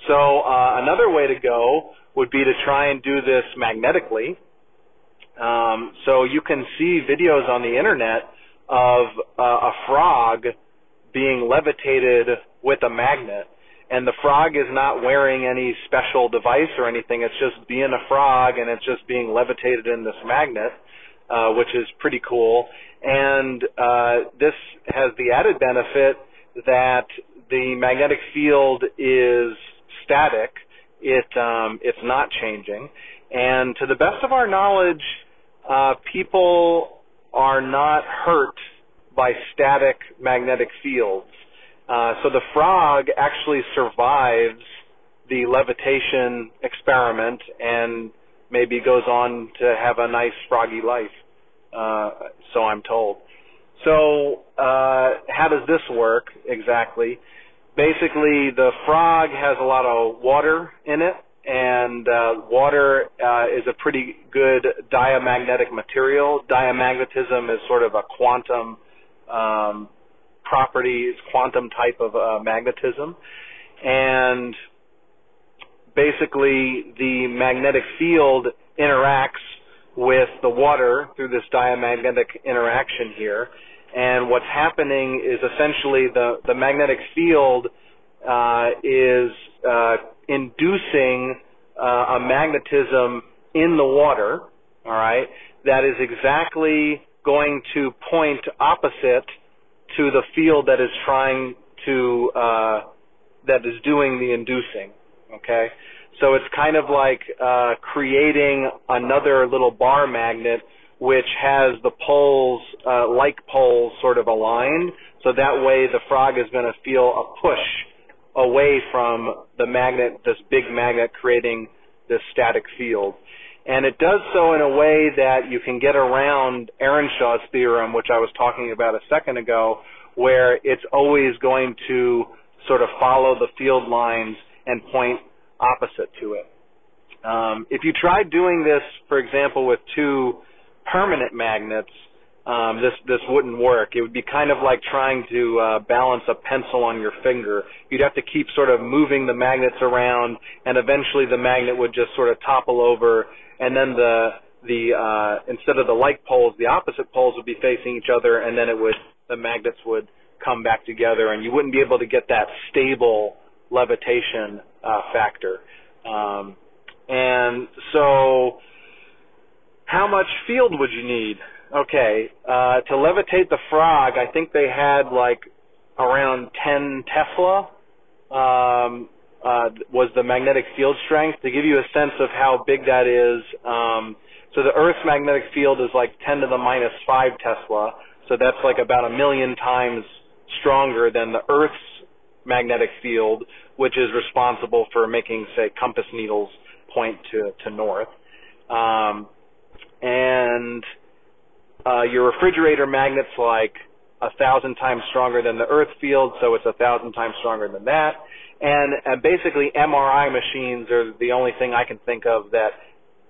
[SPEAKER 3] So uh, another way to go would be to try and do this magnetically. Um, so you can see videos on the internet of uh, a frog being levitated with a magnet, and the frog is not wearing any special device or anything. It's just being a frog, and it's just being levitated in this magnet, uh, which is pretty cool. And uh, this has the added benefit that the magnetic field is static. It um, it's not changing, and to the best of our knowledge, uh, people are not hurt by static magnetic fields. Uh, so the frog actually survives the levitation experiment and maybe goes on to have a nice froggy life uh, so I'm told. So uh, how does this work exactly? Basically, the frog has a lot of water in it, and uh, water uh, is a pretty good diamagnetic material. Diamagnetism is sort of a quantum um, properties, quantum type of uh, magnetism, and basically the magnetic field interacts with the water through this diamagnetic interaction here. And what's happening is essentially the, the magnetic field uh, is uh, inducing uh, a magnetism in the water, all right, that is exactly going to point opposite to the field that is trying to uh, that is doing the inducing. Okay, so it's kind of like uh, creating another little bar magnet which has the poles, uh, like poles, sort of aligned. So that way the frog is going to feel a push away from the magnet, this big magnet creating this static field. And it does so in a way that you can get around Earnshaw's theorem, which I was talking about a second ago, where it's always going to sort of follow the field lines and point opposite to it. Um, if you tried doing this, for example, with two permanent magnets, um, this this wouldn't work. It would be kind of like trying to uh, balance a pencil on your finger. You'd have to keep sort of moving the magnets around, and eventually the magnet would just sort of topple over, and then the the uh, instead of the like poles, the opposite poles would be facing each other, and then it would the magnets would come back together, and you wouldn't be able to get that stable levitation uh, factor. Um, and so, how much field would you need? Okay, uh, to levitate the frog, I think they had like around 10 Tesla um, uh, was the magnetic field strength. To give you a sense of how big that is, um, so the Earth's magnetic field is like 10 to the minus 5 Tesla, so that's like about a million times stronger than the Earth's magnetic field, which is responsible for making, say, compass needles point to, to north. Um, and uh, your refrigerator magnet's like a thousand times stronger than the Earth field, so it's a thousand times stronger than that. And, and basically, MRI machines are the only thing I can think of that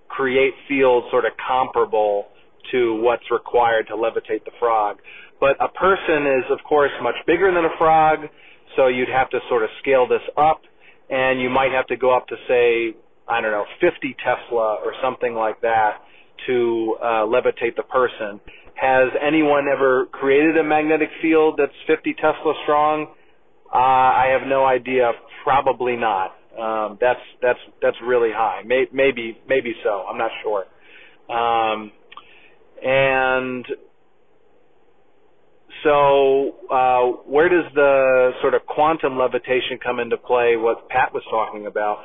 [SPEAKER 3] create fields sort of comparable to what's required to levitate the frog. But a person is, of course, much bigger than a frog, so you'd have to sort of scale this up, and you might have to go up to, say, I don't know, 50 Tesla or something like that to uh, levitate the person. Has anyone ever created a magnetic field that's 50 Tesla strong? Uh, I have no idea. Probably not. Um, that's that's that's really high. May, maybe maybe so. I'm not sure. Um, and so, uh, where does the sort of quantum levitation come into play? What Pat was talking about.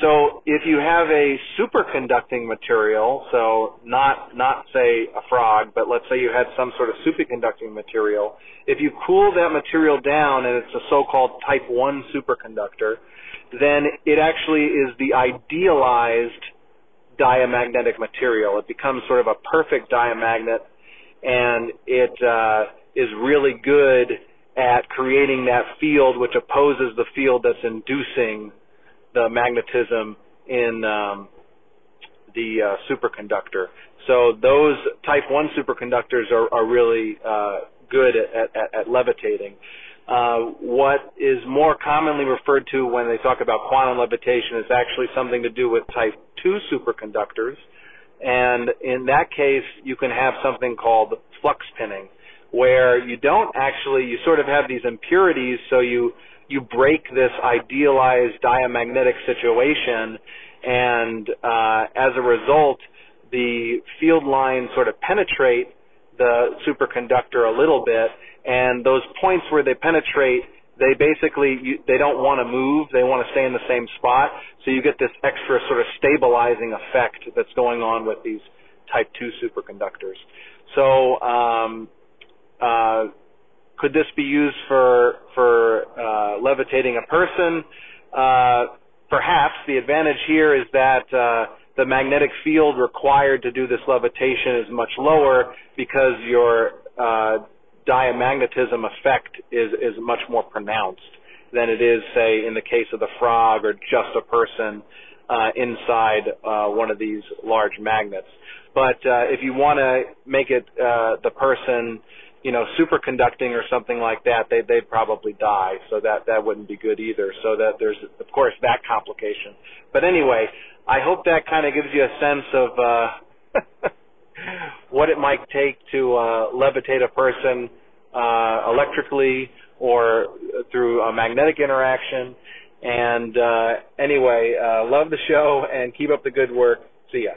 [SPEAKER 3] So, if you have a superconducting material, so not not say a frog, but let's say you had some sort of superconducting material, if you cool that material down and it's a so-called Type One superconductor, then it actually is the idealized diamagnetic material. It becomes sort of a perfect diamagnet, and it uh, is really good at creating that field which opposes the field that's inducing the magnetism in um, the uh, superconductor. So those type 1 superconductors are, are really uh, good at, at, at levitating. Uh, what is more commonly referred to when they talk about quantum levitation is actually something to do with type 2 superconductors. And in that case, you can have something called flux pinning, where you don't actually, you sort of have these impurities, so you, you break this idealized diamagnetic situation, and uh, as a result, the field lines sort of penetrate the superconductor a little bit, and those points where they penetrate, they basically you, they don't want to move; they want to stay in the same spot. So you get this extra sort of stabilizing effect that's going on with these Type 2 superconductors. So um, uh, could this be used for for uh, levitating a person? Uh, perhaps. The advantage here is that uh, the magnetic field required to do this levitation is much lower because your uh, diamagnetism effect is is much more pronounced than it is, say, in the case of the frog or just a person uh, inside uh, one of these large magnets. But uh, if you want to make it uh, the person you know, superconducting or something like that, they they'd probably die. So that that wouldn't be good either. So that there's of course that complication. But anyway, I hope that kind of gives you a sense of uh, what it might take to uh, levitate a person uh, electrically or through a magnetic interaction. And uh, anyway, uh, love the show and keep up the good work. See ya.